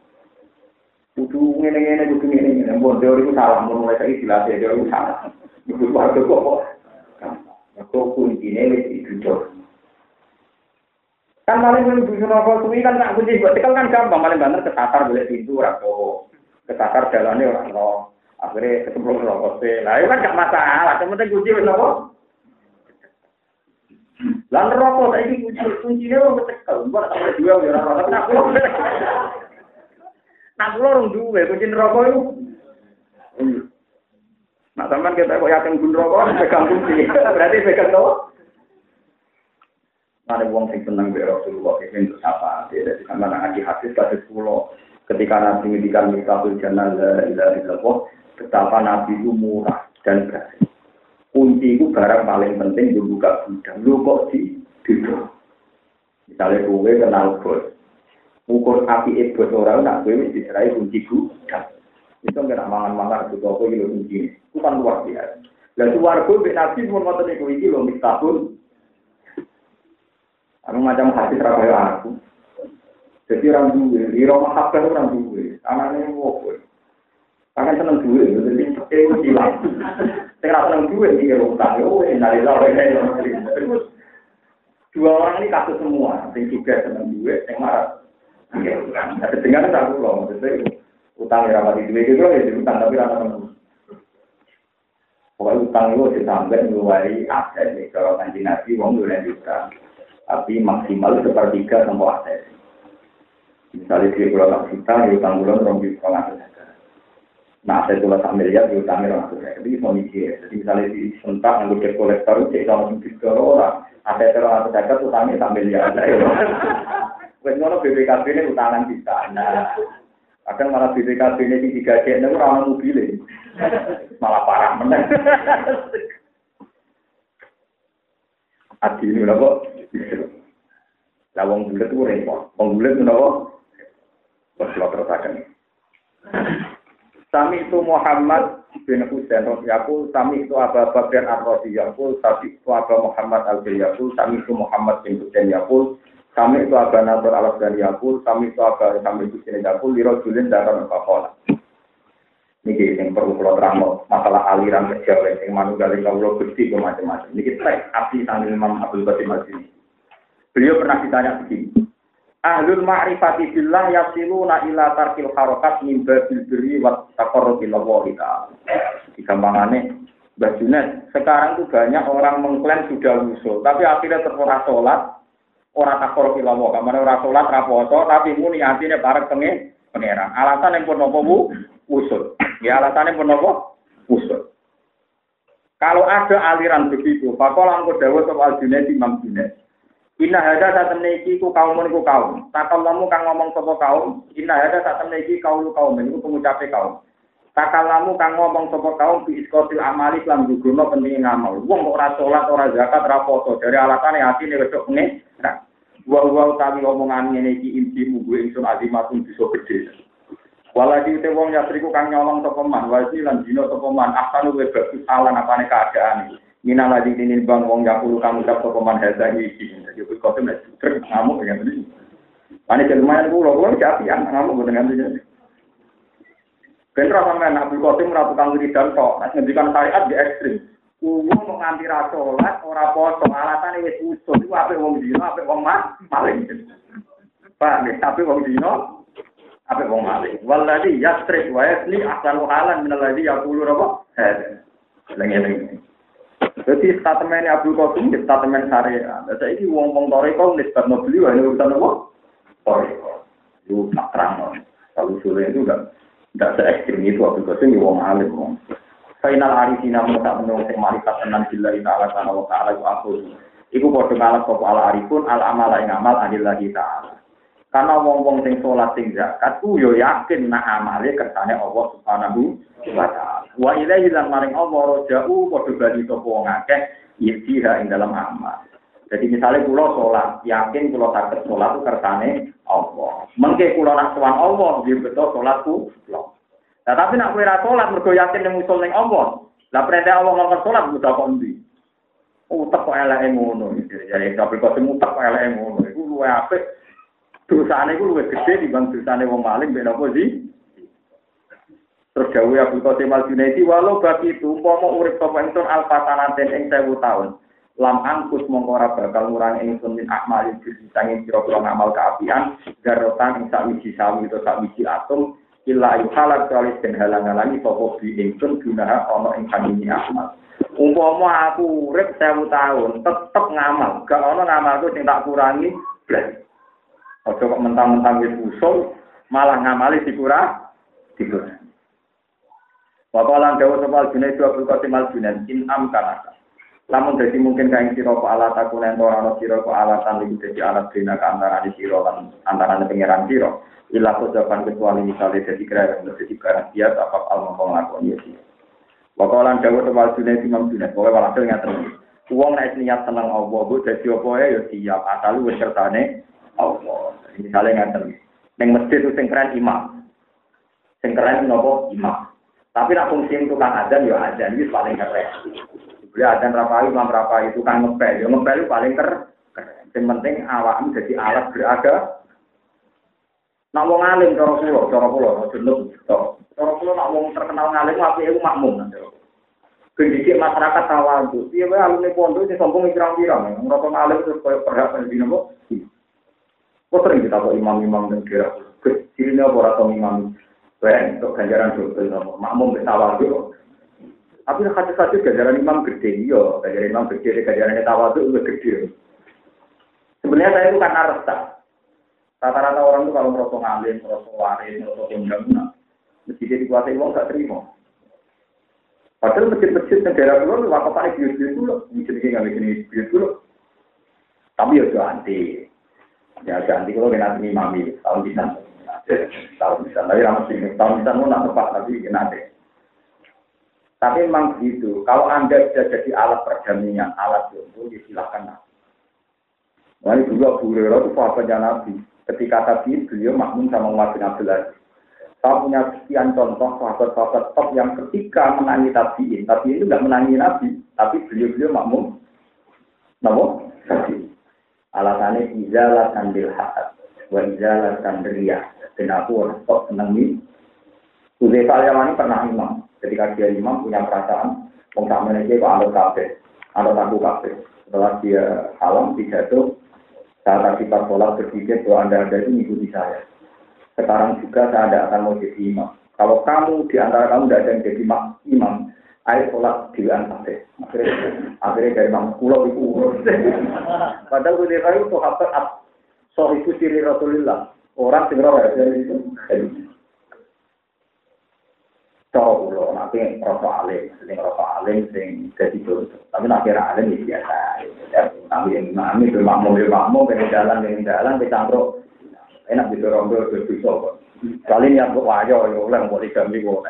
Kudu ngene-ngene, kudu ngene-ngene. Mbon teori ku salah, mulai saiki jelas ya teori ku salah. Kudu keluar kok. Kok kuncinya wis dijujur. Kan paling yang bujuk rokok suwi kan tak kunci buat tekel kan gampang paling banter ketatar boleh pintu rokok, ketatar jalannya orang no. Akhirnya ketemu rokok sih. Lah itu kan gak masalah, penting kunci wis apa? Lan rokok saya ini kunci kuncinya orang tekel, buat tak boleh dua ya rokok. Nak pulau, nak dua kunci rokok itu. Nah, sampean kita kok yakin gun rokok, *laughs* pegang kunci, berarti pegang tuh. ada wong sing seneng be Rasulullah itu untuk siapa jadi sama ngaji hadis kasus pulau ketika nabi ngendikan misalnya jannah la ilaha illallah betapa nabi itu murah dan berhasil kunci itu barang paling penting buka gudang lu kok di duduk misalnya gue kenal bos ukur api bos orang nak gue mesti diserai kunci gudang itu nggak mangan-mangan itu apa gitu kunci itu kan luar biasa lalu warga nabi pun ngotot itu iki loh mistahun Aku macam hati terakhir aku. Jadi orang dua, di rumah hafal orang dua. Anaknya gue. Kangen seneng dua, jadi itu hilang. Saya seneng dua, di rumah Oh, ini dari Dua orang ini kasus semua. Yang juga seneng dua, yang marah. Tapi dengar tak loh, maksudnya utang ya rapati dua gitu ya, utang tapi rata temen. Pokoknya utang itu sampai mulai aset kalau kanji nabi, wong dua juga tapi maksimal sepertiga sama aset. Misalnya dia pulau tak juta, dia utang orang di sekolah Nah, saya tulis miliar, dia utangnya orang juta. Jadi bisa mikir. Jadi misalnya di sentak, nggak dia kolektor, cek sama segitu orang. Aset orang jaga utangnya sak miliar. Wes ngono BPKB ini utangan kita. Nah, kadang malah BPKB ini tiga G ini orang mobil malah parah meneng. Adi ini kok? Lah wong bulet ku repot. Wong bulet menapa? Wes kula terusaken. Sami itu Muhammad bin Husain Yakul, sami itu Abu Bakar Ar-Razi Yakul, sami itu Abu Muhammad Al-Yakul, sami itu Muhammad bin Husain Yakul, sami itu Abu Nasr Al-Asgari Yakul, sami itu Abu Sami Husain Yakul, liro julin dalam kafalah. Niki yang perlu kalau terang masalah aliran kecil, yang manunggal yang kalau gede ke macam-macam. Niki tek api sambil Imam Abdul Qasim Al-Sini. Beliau pernah ditanya begini. Ahlul ma'rifati billah yasiluna ila tarkil harokat min babil biri wa taqarrubi lillahi ta'ala. Digampangannya, Mbak Junet, sekarang itu banyak orang mengklaim sudah usul, tapi akhirnya terpura sholat, orang takor kilawo, kamar orang sholat, raposo, tapi muni hatinya bareng pengen pangeran. Alasan yang pun nopo bu, usul. Ya alasan yang pun nopo, usul. Kalau ada aliran begitu, pakola angko dawa soal Junet, Imam Junet. Inna hada saat meniki ku kaum ku kaum. Takal lamu kang ngomong sopo kaum. Inna hada saat kaum kaum. Ini pengucape kaum. Takal lamu kang ngomong sopo kaum. Bi iskotil amali kelam jugono pentingin ngamal. Wong ora sholat, ora zakat, ora foto. Dari alasannya hati ini wedok ini. Nah, wa wa utawi omongan ngene iki inti mugo ingsun azimatun bisa gede. Waladi te wong yastriku kang nyolong sapa man, wasi lan dina sapa man, ahsanu wa bagus alan keadaan iki. Minal lagi ini bang wong yakulu kamu ucap sopo man heza iki. Jadi aku kau tuh nggak kamu dengan ini. Mana lumayan pulau pulau jadi yang kamu dengan ini. Bentra sampai Nabi Qasim ratu kang wiridan tok, nek syariat di ekstrim. Wong mau nganti ra salat ora poso, alatane usul. Iku apik wong dino, apik wong mah maling. Pak, tapi wong dino apik wong maling. Walladzi yastrik wa yasni ahsanu halan min alladzi yaqulu apa? Hada. Jadi statemen Abdul Qasim di statemen syariah. Jadi ini wong wong toriko nisbat no beliau ini urusan apa? Toriko. Itu tak terang. Kalau sulit itu enggak enggak se ekstrim itu Abdul Qasim di wong alim wong. Final arifina mau tak menung sing marifat tenan bila ina ala kana wa ta'ala iku aku. Iku padha ngalap sapa ala arifun al amala ing amal anillahi ta'ala. Karena wong-wong sing sholat sing zakat ku yo yakin nak amale kersane Allah Subhanahu wa taala. Wa ilaihi lan maring Allah roja'u padha bali sapa wong akeh yitiha ing dalam amal. Jadi misalnya kulo sholat, yakin kulo takut sholat itu kersane Allah. Mengke kulo nak sowan Allah, dia betul sholatku. Nah, tapi nak kira sholat, mergo yakin yang musul ning Allah. Lah perintah Allah ngomong sholat, buta kok ndi? Utek kok eleke ngono. Jadi tapi kok utek kok eleke ngono. Iku luwe apik. Dosane iku luwe gede dibanding dosane wong maling ben apa sih? Terus dawuh Abdul Qasim Al-Junaidi walau bagi itu umpama urip sapa ingsun alfatanaten ing 1000 tahun. Lam angkus mongkora bakal ngurang ingsun min akmali sisi sanging pira-pira ngamal kaapian garotan ing sakwiji sawi utawa sakwiji atom illa ayu halak kali den halang-halangi sapa bi ingsun gunaha ana ing kandini amal umpama aku urip 1000 tahun tetep ngamal gak ana ngamalku sing tak kurangi blas aja kok mentang-mentang wis usul malah ngamali dikurang dikurang Bapak lan dawuh sapa Junaid Abdul Qasim Al Junaid in am kanaka Lamun jadi mungkin kain siro ko alat aku nentor ano siro ko alatan lebih jadi alat bina ke antara di siro lan antara pengiran siro. Ilah jawaban kecuali misalnya jadi kira yang jadi barang dia apa al ngomong lakon ya sih. Wakalan jauh tebal dunia imam dunia. Pokoknya walhasil nggak terus. Uang naik niat senang Allah bu jadi apa ya siap asal lu sertane Allah. Misalnya nggak terus. Neng masjid sing keren imam. Sing keren nopo imam. Tapi nak fungsi itu kan ada ya ada ini paling keren. Beliau ada rapai, imam rapai itu kan ngepel. Ya ngepel itu paling ter. Yang penting awak jadi alat berada. Nak wong alim cara kula, cara kula aja nuk. Cara nak wong terkenal ngalim apike iku makmum. Pendidik masyarakat tawadhu. Piye wae alumni pondok sing sombong pirang-pirang. Ngrasa ngalim terus koyo perhak ben dina kok. Kok sering kita kok imam-imam dan kira. Kecilnya ora imam. Wae untuk ganjaran dosa makmum wis tawadhu. Tapi hadis-hadis gajaran imam gede, iya. Gajaran imam gede, gajaran tawadu itu gede. Sebenarnya saya itu karena resah. Rata-rata orang itu kalau merosot ngalim, merosot waris, merosot undang, nah, masjid dikuasai uang gak terima. Padahal masjid-masjid negara dulu, waktu paling bius-bius dulu, masjid ini nggak bikin bius dulu. Tapi ya ganti. Ya ganti kalau kena imami, tahun bisa. Tahun bisa, tapi ramah sini. Tahun bisa mau nak tepat, tapi nanti. Tapi memang begitu. Kalau Anda sudah jadi alat perdamaian, alat jodoh, ya silahkan. Nah, dulu Abu Hurairah itu sahabatnya Nabi. Ketika tadi beliau makmum sama Umar bin Abdul Aziz. Saya punya sekian contoh sahabat-sahabat top yang ketika menangi tabiin, tapi itu nggak menangi Nabi, tapi beliau-beliau makmum. Tabi. Alasannya izalat andil hakat, wa izalat andriyah. Dan aku orang top senang ini. Uzaifa al pernah imam. Ketika dia imam punya perasaan wong tak menege kok anut kabeh. Anut aku kabeh. Setelah dia salam pidato saat akibat sholat berpikir bahwa anda ada ini mengikuti saya. Sekarang juga saya tidak akan mau jadi imam. Kalau kamu di antara kamu tidak ada yang jadi imam ayo sholat di kabeh. Akhirnya akhirnya dari imam pulau itu urus. *laughs* Padahal udah kayu sahabat itu siri Rasulullah orang sing roh ya itu cara kula nanti rasa alim, sing rasa alim sing dadi contoh. Tapi nak kira alim ya biasa. Tapi yang imami itu makmum ya makmum, pengen jalan jalan. Enak di rondo itu bisa kok. Kali ini aku wajo ya oleh mau digambi kok.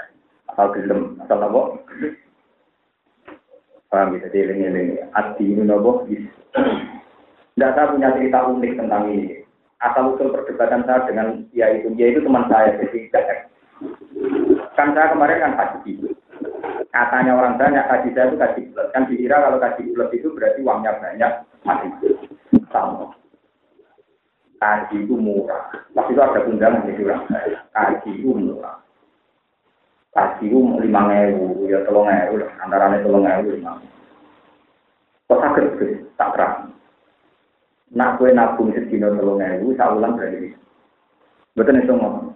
Asal gelem, apa? Paham bisa dieling-eling. Ati ini nopo. Tidak saya punya cerita unik tentang ini. Asal usul perdebatan saya dengan ya itu, ya itu teman saya, jadi tidak Kan saya kemarin kan haji. Katanya orang banyak haji saya itu kaji bulat. Kan dikira kalau kaji bulat itu berarti uangnya banyak. Mati. Sama. Kaji itu murah. Waktu itu ada undangan di orang. Kaji itu murah. Kaji itu lima ngewu, ya tolong ngewu lah. Antara tolong ngewu lima. Kok sakit tak terang. Nak kue nabung sedino saya ulang berarti. Betul itu ngomong.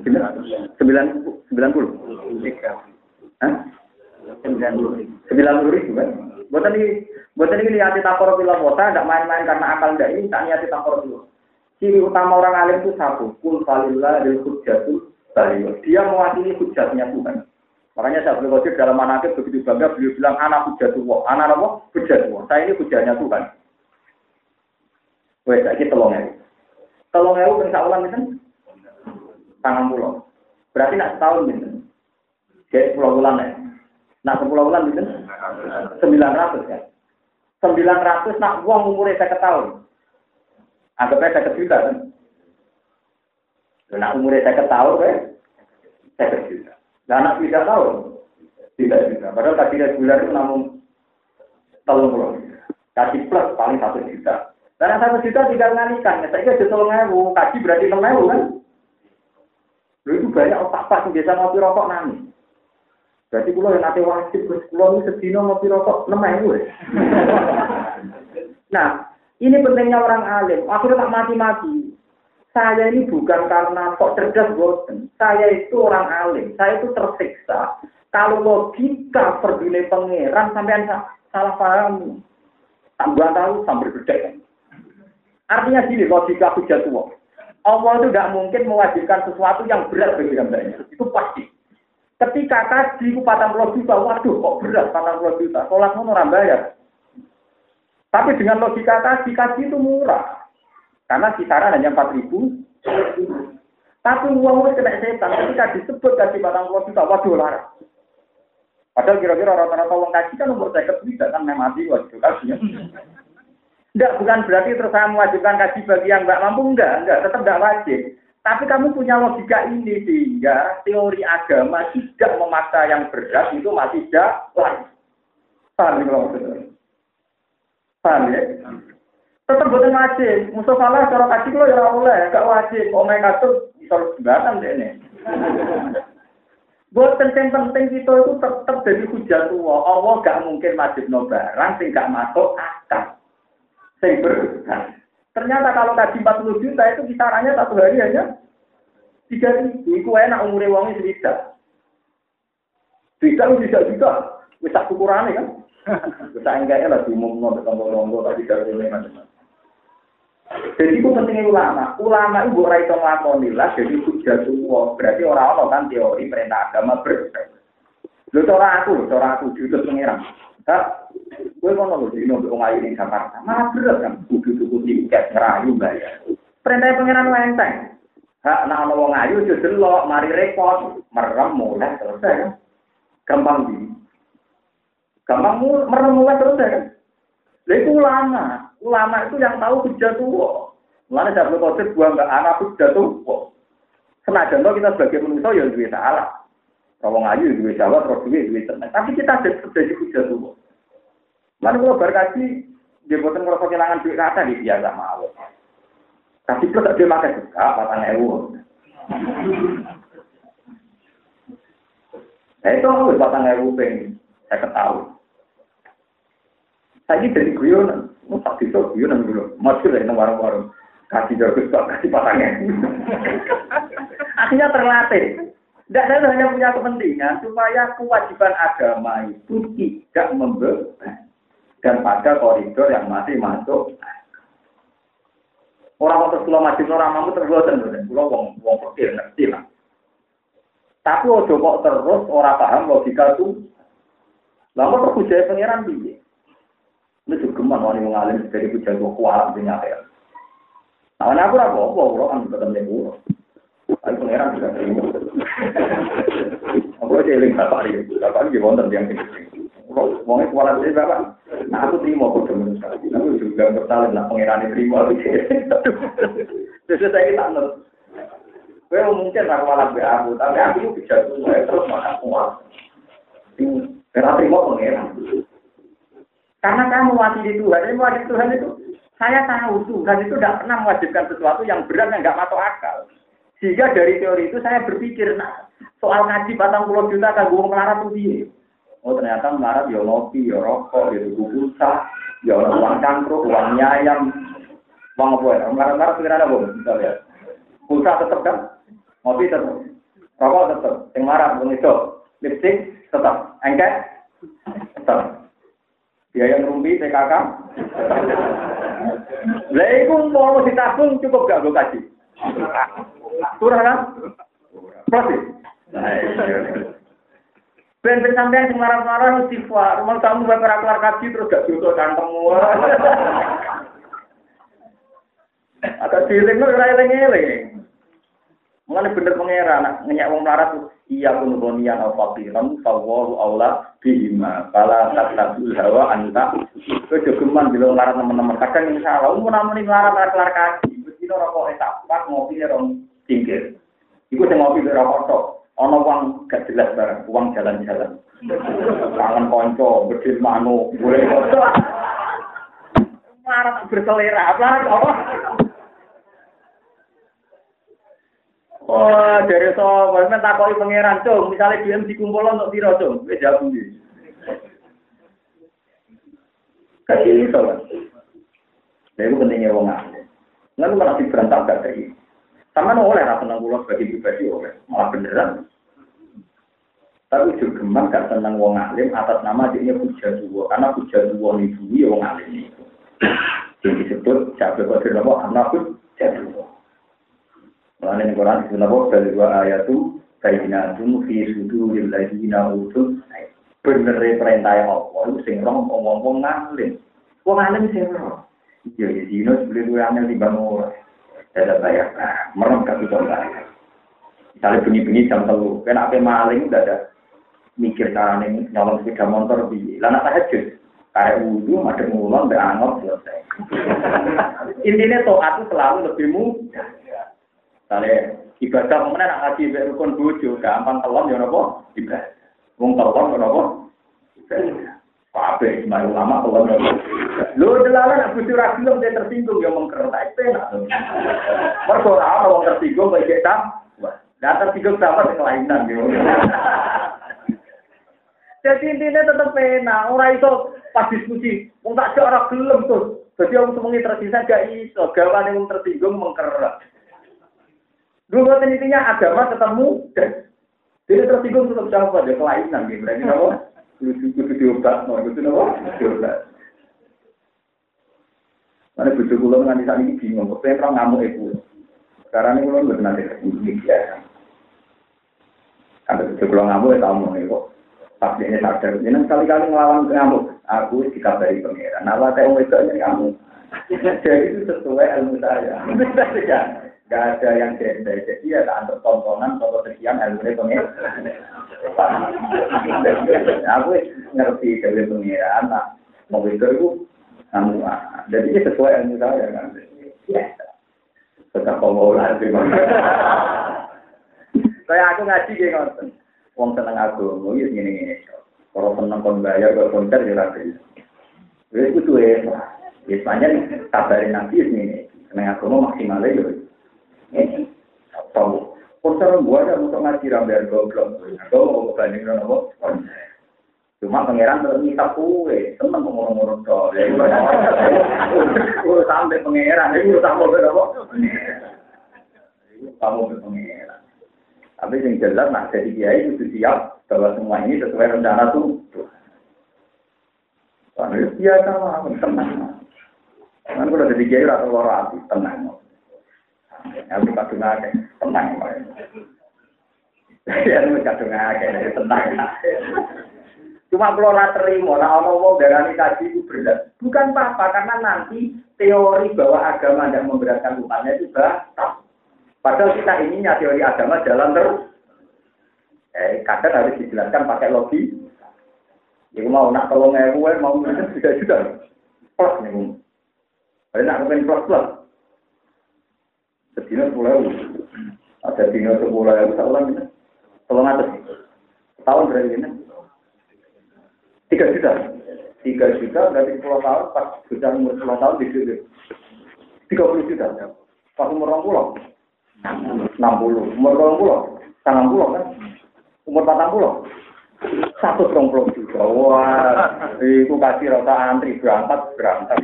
Sembilan sembilan puluh. Sembilan puluh. Sembilan puluh ribu kan? Buatan ini, buatan ini niati takor bila kota, tidak main-main karena akal tidak ini, tak niati takor dulu. Ciri utama orang alim itu satu, kul falillah dan hujjatul baliyo. Dia mewakili hujatnya Tuhan. Makanya saya wajib dalam manakib begitu bangga beliau bilang anak hujatullah. Anak apa? Hujatullah. Saya ini hujatnya Tuhan. Wes, tolong ya. Tolong ya, bisa ulang itu tangan pulau. Berarti nak setahun gitu. Jadi sepuluh bulan ya. Nak sepuluh bulan gitu. Sembilan ratus ya. 900 nak uang umurnya saya tahun. Anggapnya saya juta kan. Nak umurnya saya tahun kan. Saya juta. Dan anak tidak tahu. Tidak juta. Padahal tadi bulan itu namun telung puluh. Kasih plus paling satu juta. Karena satu juta tidak ngalihkan. Saya kira juta ngewu. Kaji berarti enam kan. Lalu itu banyak otak pas yang biasa ngopi rokok nangis. Berarti pulau yang nanti wajib, pulau ini sedino ngopi rokok, lemah ya. *laughs* nah, ini pentingnya orang alim. Akhirnya tak mati-mati. Saya ini bukan karena kok cerdas boten. Saya itu orang alim. Saya itu tersiksa. Kalau logika perdunia pangeran sampai salah paham. Tambah tahu sambil berdek. Artinya gini, logika hujat tua. Allah itu tidak mungkin mewajibkan sesuatu yang berat bagi hambanya. Itu pasti. Ketika kaji ku patang puluh juta, waduh kok berat patang puluh juta. Sholat mau orang bayar. Tapi dengan logika kaji, kaji itu murah. Karena kisaran hanya empat ribu. Tapi uang itu kena setan. Ketika disebut kaji patang puluh juta, waduh larang. Padahal kira-kira rata-rata uang kaji kan umur saya tidak kan mati waduh kajinya. Enggak, bukan berarti terus saya mewajibkan kaji bagi yang nggak mampu, enggak, enggak, tetap enggak wajib. Tapi kamu punya logika ini sehingga teori agama tidak memaksa yang berat itu masih jalan. Paham ya maksudnya? Paham ya? Tetap buatan wajib. Musuh salah cara kaji kalau ya oleh, gak wajib. Omeng kasus bisa sembarangan deh ini. Buat penting-penting kita itu tetap jadi hujat tua. Allah gak mungkin wajib no barang sing gak masuk akal. Sing. Ternyata kalau kaji 40 juta itu kisarannya satu hari hanya tiga ribu. Itu enak umurnya uangnya sedikit. Tidak lu tidak juga. Bisa ukurannya kan. *laughs* Bisa enggaknya lah diumum no tonggo-tonggo tadi dari macam Jadi itu pentingnya ulama. Ulama itu bukan itu ngelakoni lah. Jadi hujah semua. Berarti orang-orang kan teori perintah agama ber. Lu cara aku, cara aku jutus pengirang. Kak, gue mau nunggu di nunggu ngayu di Jakarta. Malah berat kan, kudu tuku tiket ngerayu bayar. Perintah pangeran lenteng. Hak nak ana wong ayu aja delok, mari repot, merem mulai selesai kan. Gampang di. Gampang merem mulai kan. Lha itu ulama. Ulama itu yang tahu hujah tua. Mulane Abdul Qadir buang ke anak hujah tua. Senajan kita sebagai manusia ya duwe salah. Kalau ngayu duwe Jawa terus duwe duwe tenang. Tapi kita terjadi hujah tuh. Lalu kalau berkaji, dia buatan kalau kehilangan duit kata di biasa mau. Tapi itu tak dia makan juga, patang ewu. *laughs* Nah itu aku batang ewu pengen, saya ketahui. Saya dari guyonan, mau tak bisa guyonan dulu, masuk dari warung-warung. Kasih jago kasih patangnya. *laughs* Akhirnya terlatih. Tidak, saya hanya punya kepentingan supaya kewajiban agama itu tidak membeban dan pada koridor yang masih masuk. Orang waktu sekolah masih orang mampu terbuatan, pulau wong wong pikir ngerti lah. Tapi ojo kok terus orang paham logika itu. Lalu terus hujai pangeran piye? Ini juga man wani mengalim dari hujai gua kualat di nyata. Nah, aku rapopo, pulau kan ketemu pulau. Tapi pangeran juga terima. Aku eling bapak ini, bapak ini wonten yang. Kalau mau kualat sih bapak, nah aku terima kok temen sekali. Aku juga bersalin lah pangeran terima. *laughs* Terus saya kita nol. Gue mungkin aku malah be aku, tapi aku itu bisa tuh terus makan kuat. Karena terima pangeran. Karena kamu mati di Tuhan, ini mati Tuhan itu saya tahu Tuhan itu tidak pernah mewajibkan sesuatu yang berat yang nggak masuk akal. Sehingga dari teori itu saya berpikir, nah, soal ngaji batang pulau juta kan gue melarat tuh dia. Oh ternyata melarat ya ngopi, ya rokok, ya tuku pulsa, ya uang cangkruk, uang nyayam, uang apa ya? Melarat-melarat pikiran apa? Kita lihat. Pulsa tetap kan? Ngopi tetap. Rokok tetap. Yang marah, bung itu. Lipstick tetap. Engket tetap. Biaya rumpi, PKK. Lah itu mau ditabung cukup gak gue kasih? Surah kan? Proses. Ben-ben sampean sing marah-marah istighfar. Mau kamu bae ora keluar kaji terus gak dosa kantengmu. *laughs* Ada dieling ora eling-eling. Mulane bener pangeran nak ngenyak wong melarat iya pun bonian au fakiran fawahu aula bihima pala tatabul hawa anta itu geman bila larat teman-teman kadang ini salah umum namun ini larat larat kelar kaki begitu rokok etapak ngopi rong tingkir Iku sing ngopi ora foto ana uang gak jelas barang uang jalan-jalan kangen konco bedil manu boleh foto marah berselera apa Oh, dari so, mana takoi pangeran cung, misalnya dia dikumpul untuk tiro cung, wis jawab iki. Kasih itu kan. Jadi pentingnya wong alim. Nggak malah diberantak gak dari. Sama oleh rasa senang pulau sebagai pribadi oleh, malah beneran. Tapi juga gemar gak senang wong alim atas nama dia puja dua, karena puja dua dulu ya wong alim itu. Yang disebut jabe kodir nama anak puja dua. Mulane ning Quran disebut apa dari dua ayat itu bayinatun fi suduril ladzina utul bener perintah Allah itu sing roh ngomong ngalim. Wong alim sing roh. Iya, ya dino sebeli dua angel di bangun. Ada bayar, nah, merem kasih bayar. Misalnya bunyi-bunyi jam telu, kena apa maling udah ada mikir cara nih nyolong sepeda motor di lana tahajud. Kayak wudhu, madem ngulon, berangot, selesai. *laughs* Intinya toat itu selalu lebih mudah. Misalnya ibadah kemudian nak ngaji mbek rukun bojo, gampang telon ya napa? Ibadah. Wong telon ya napa? Ibadah. Kabeh semua ulama ya. Lho delalah nak bojo ra gelem dia tersinggung ya mengker tak penak. Mergo ora ana wong tersinggung kok iki tam. Lah tersinggung sama kelainan yo. Jadi intinya tetap enak, orang itu pas diskusi, wong tak ora gelem tuh. Jadi orang semuanya tersisa gak iso, gawane wong tersinggung mengkerak. Dulu intinya agama tetap mudah. Jadi tersinggung tetap jawab ada kelainan gitu. Berarti apa? Kudu diobat, mau kudu apa? Diobat. Mana bujuk kulo nganti saat ini bingung, kok pengen ngamuk ibu. Sekarang ini kulo nggak nanti ini biasa. Sampai bujuk kulo ngamuk ya nih kok. Pas dia sadar, ini kali-kali ngelawan ngamuk. Aku dikabari pangeran. Nah, teh itu aja ngamuk. *laughs* Jadi itu sesuai ilmu saya. *laughs* Gak ada yang gender, jadi ya tak antar tontonan, foto sekian, ilmunya pengen. Aku ngerti dari pengiran, nah, mau itu itu, namun, jadi ini sesuai ilmu saya kan. Tetap mau lagi. Kayak aku ngaji kayak ngonten. Wong seneng aku, mau ya gini gini. Kalau seneng kon bayar, kalau konser ya lagi. Jadi itu tuh ya, biasanya kabarin nabi ini, seneng aku mau maksimalnya ya. Tahu. Konser gua ada untuk ngaji rambiar goblok. Aku mau banding nopo. Cuma pangeran terus minta kue, temen ngomong-ngomong to. Udah sampai pangeran, ini udah sampai berapa? Kamu pangeran. Tapi yang jelas, nah jadi kiai itu siap bahwa semua ini sesuai rencana tuh. Karena biasa lah, tenang. Kan kalau jadi kiai rata luar hati, tenang. Aku kadung akeh, tenang. Ya lu kadung akeh, tenang. Cuma kalau ora terima, nah ono wong darani kaji itu berat. Bukan apa-apa, karena nanti teori bahwa agama tidak memberatkan umatnya itu batal. Padahal kita inginnya teori agama jalan terus. Eh, kadang harus dijelaskan pakai logi. Ya mau nak tolong ewu, mau minum juga juga. Plus nih, Ada nak kepen plus plus. Sedina sepuluh Ada dino sepuluh ribu sebulan ini. Tolong atas. Tahun berarti ini. Tiga juta. Tiga juta berarti sepuluh tahun. Pas sudah umur sepuluh tahun di situ. Tiga puluh juta. Pas umur orang pulau. Enam puluh. Umur orang pulau. Sangat pulau kan. Umur patang pulau. Satu terong puluh juta. Wah, itu kasih rata antri berangkat berangkat.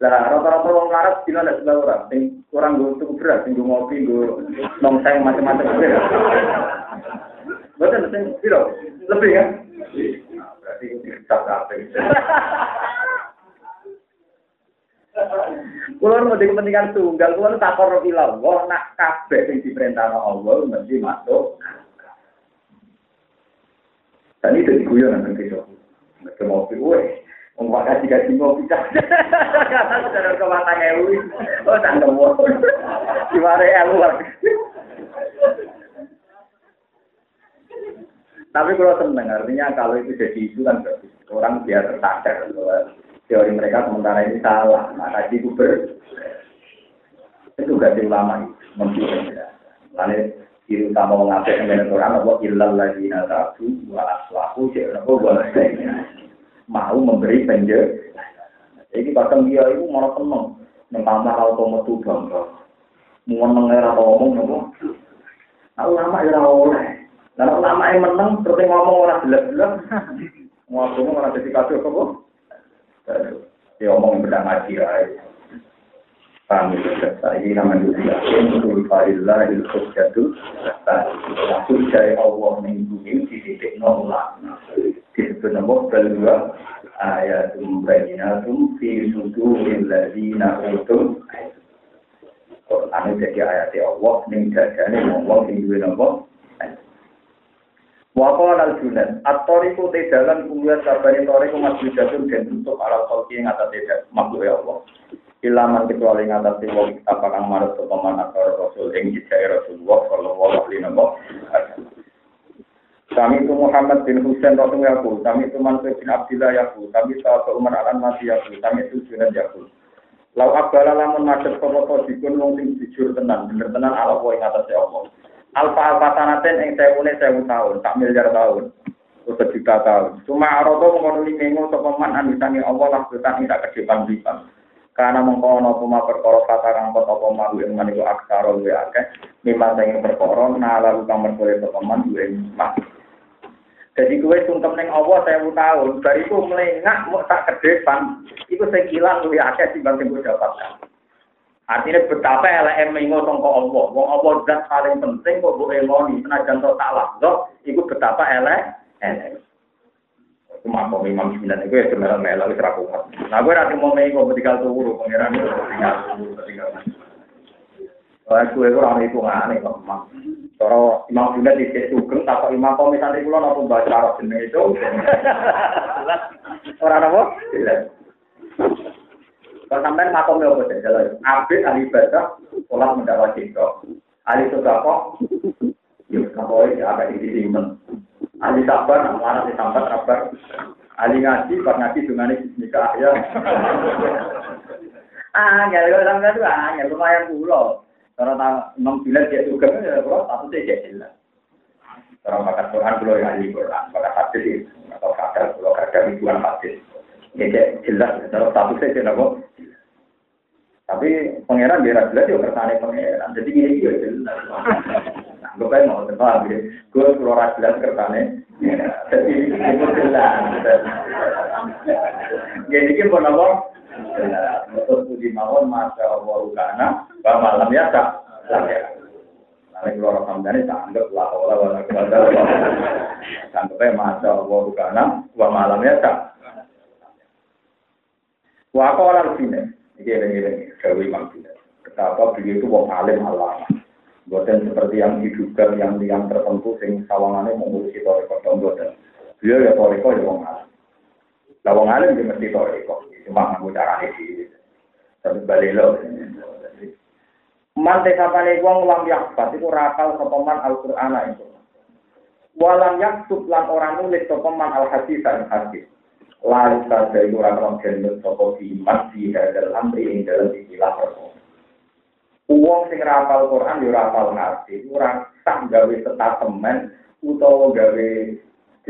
Lah rata-rata wong larat dina nek sebelah orang, sing kurang nggo tuku beras, sing ngopi, nggo nongseng macam-macam. Betul sing piro? Lebih kan? Nah, berarti kita kabeh. Kulo mau kepentingan tunggal, kulo tak korup ilang. Wah, nak kabeh sing diperintahno Allah mesti masuk. Dan itu diguyon nang kene. Mau Wong gaji ngopi cah. Kata sudah ke mata ewu. Oh, tak nemu. Gimana ewu? Tapi kalau seneng, artinya kalau itu jadi isu kan bagus. Orang biar tersadar bahwa teori mereka sementara ini salah. Maka itu ber itu gak ulama itu mempunyai. Lalu ciri utama mengapa dengan Quran apa ilal lagi natabu wa aslahu wa mau memberi penjelasan. Jadi kadang dia itu malah seneng nang kamar auto metu bangga. Mau nengera ngomong nopo. Aku lama ya oleh. Lah ulama yang menang terus ngomong orang jelas-jelas. *laughs* Ngomong orang jadi kacau apa? Ya omong beda ngaji aja. Paham ya? Saya nama juga. Untuk farillah ilhus jatuh. Lalu dari Allah minggu ini di titik nolak. Disebut nama berdua ayatum fi utum. Quran jadi ayat Allah ning dadane wong sing duwe napa Waqala al junan, at-tariqu te dalan kuliah sabari tariqu masjidun dan untuk ala khalqi ing atas tidak makhluk ya Allah. Ilaman kecuali ngatasi wong apa kang marut sopaman akar rasul ing jejak Rasulullah sallallahu. Kami itu Muhammad bin Husain Rasul Yakul, kami itu Mansur bin Abdillah Yakul, kami sahabat Umar Alan Masih Yakul, kami itu Junan Yakul. Lau abala lamun macet sopo dikun wong sing jujur tenan, bener tenan ala kowe ing atas Allah. Alfa alfa sanaten ing sewune sewu tahun, tak miliar tahun. Atau sejuta tahun. Cuma arodo mengonuli mengu sapa man anisangi Allah lah betan tidak ke depan lipan. Karena mengkono puma perkara kata kang apa malu ing maniku aksara luwe akeh, mimma sing perkara nala kang merkore sapa man luwe mak. Jadi kue sungkem neng Allah saya tahun, bariku melengak mau tak ke depan, itu sekilan luwe akeh timbang sing dapatkan. Artinya betapa LM mengo sangka Allah. Wong Allah zat paling penting kok mbok eloni senajan to salah. Kok iku betapa elek. Cuma kok Imam Sembilan itu ya wis ra kuat. Nah gue nanti mau mengo ketika turu pangeran itu tinggal tinggal. Wah, gue itu orang itu kok, Mak. Cara Imam di situ sugeng, tak Imam kok misalnya kulo napa baca Arab jenenge itu. *laughs* Orang apa? Kalau sampai makom ya apa? Jalan abid ahli ibadah, sholat mendapat cinta. Ahli sodako, yuk kapoi ada di sini men. Ahli sabar, mana si sabar sabar. Ahli ngaji, pas ngaji dengan nikah ya. Ah, ya kalau sampai itu ah, ya lumayan pulau. Kalau tak enam bulan dia juga ya, bro, satu jadi lah. Kalau bakat Quran, pulau yang ahli Quran, bakat hadis atau kadar, pulau kadar ribuan hadis. Ya jelas, kalau satu sih jadi tapi pangeran dia jelas juga kersane pangeran. Jadi gini gitu jelas. Nah, gue pengen mau tebak gitu. Gue keluar jelas kersane. Jadi itu jelas. Jadi kita pun apa? Betul puji mawon masya Allah rukana. Bahwa malam ya tak. Nanti keluar hamdani tak anggap lah. Wala wala wala. Anggapnya masya Allah rukana. Bahwa malam ya tak. Wa qala al-sine. Ini ini Dewi Imam Betapa beliau itu wong alim alama. Bukan seperti yang diduga yang yang tertentu sing sawangannya mengurusi toriko buatan. Beliau ya toriko ya wong alim. Lah wong alim dia mesti toriko. Cuma ngaku caranya sih. Tapi balik lo. Man desapane wong lam yakbat itu rapal sopaman Al-Qur'an itu. Walam yaktub lan orang nulis sopaman al-hadis dan hadis lalu saja itu orang gendut soko iman di hadal amri dalam istilah perkara. Uang sing rapal Quran yo rapal ngerti, ora tak gawe statemen utawa gawe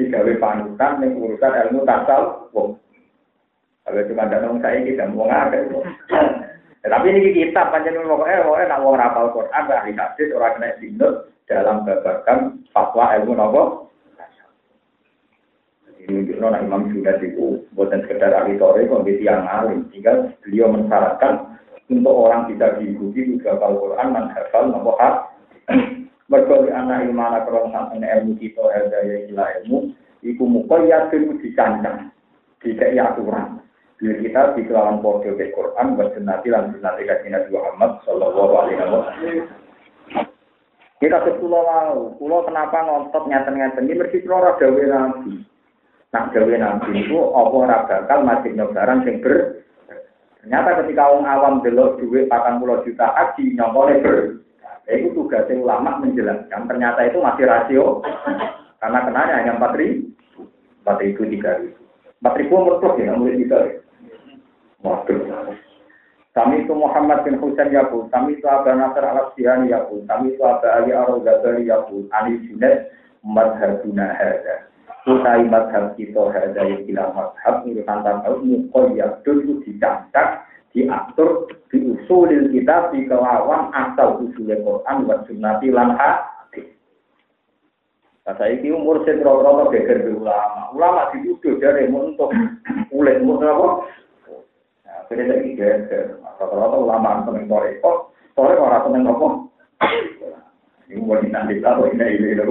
digawe panutan ning urusan ilmu tasal wong. Kalau cuma ada nong saya kita mau ngake. Tapi ini kita panjang pokoknya pokoknya nak mau rapal Quran, ahli hadis orang kena sinut dalam babakan fatwa ilmu nopo menunjukkan nah, Imam Junaid itu buatan sekedar ahli kok yang alim. Sehingga beliau mensyaratkan untuk orang bisa diikuti juga Al-Quran dan hafal nopo hak. Mereka anak ilmu anak kerong sampai ilmu kita daya gila ilmu, iku mukoyat itu dicancang, tidak aturan. Bila kita di kelawan podo ke Quran, bersenati lan senati kasih Nabi Muhammad Sallallahu Alaihi Wasallam. Kita sepulau lalu, pulau kenapa ngontot nyata-nyata ini mesti kalau dawe nabi. Nak gawe nabi itu apa ora bakal majibno barang sing ber Ternyata ketika orang awam delok duit 40 juta haji nyongkone ber. Ya, itu tugas ulama menjelaskan ternyata itu masih rasio. Karena kenanya hanya empat ribu, empat ribu tiga ribu, empat ribu mutlak ya, mulai tiga ribu. Waduh. Kami itu Muhammad bin Husain Yaqul, kami itu Abu Nasr al Sihani Yaqul, kami itu Abu Ali Ar-Ghazali Yaqul, Ani Junaid madhabuna hadza. Utai madhab kita hadza ikilah madhab urusan tahu muqayyadun itu dicatat diatur di usulil kita di kelawan asal usulnya Quran wa sunnati lan hadis. Nah, saya ini umur saya rata-rata geger ulama. Ulama dituduh dari untuk ulet umur apa? Jadi saya ini geger. Rata-rata ulama seneng sore kok, sore orang seneng apa? Ini mau nanti tahu ini ini ini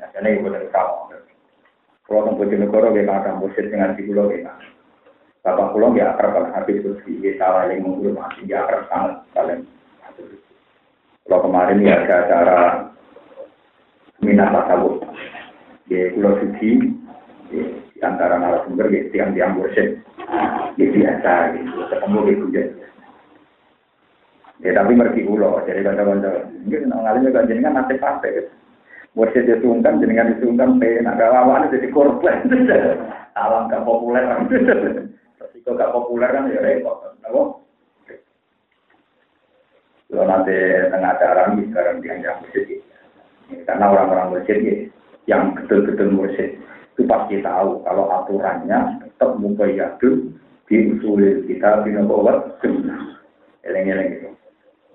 Ya, karena ibu dari kamu. Kalau tempat negara kita akan musik dengan di pulau kita. Bapak pulau ya akrab kan habis itu di salah yang menghormati ya akrab sangat kalian. Kalau kemarin ya ada acara minat tasawuf di Pulau Suci di, antara narasumber ya tiang-tiang mursyid ya biasa ketemu di hujan ya tapi mergi ulo jadi kata-kata mungkin ngalihnya kan kan nanti pasti Mursyid disungkan, jenengan disungkan, penak gak lawan jadi korban. *laughs* Alam gak populer. Resiko gak populer kan ya repot. Apa? Kalau nanti tengah acara ini sekarang dianjak mursyid. Karena orang-orang mursyid yang betul-betul mursyid itu pasti tahu kalau aturannya tetap mubayyadun diusulin kita bina bawa sunnah. Eleng-eleng itu.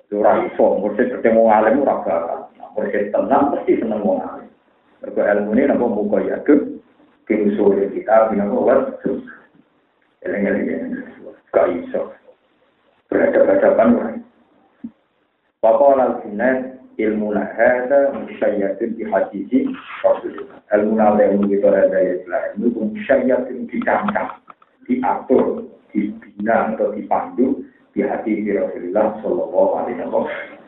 Itu raiso, mursyid bertemu alim ora bakal. Mursyid tenang pasti seneng wong alim. Mergo ilmu ini napa mubayyadun diusulin kita bina bawa sunnah. Eleng-eleng gak iso. Berhadapan-hadapan Bapak al-Junaid ilmu hadza musyayyatun di hadisi Rasulullah. Ilmu ilmu kita ada ya ilmu musyayyatun dicancang, diatur, dibina atau dipandu di hati Rasulullah Shallallahu Alaihi Wasallam.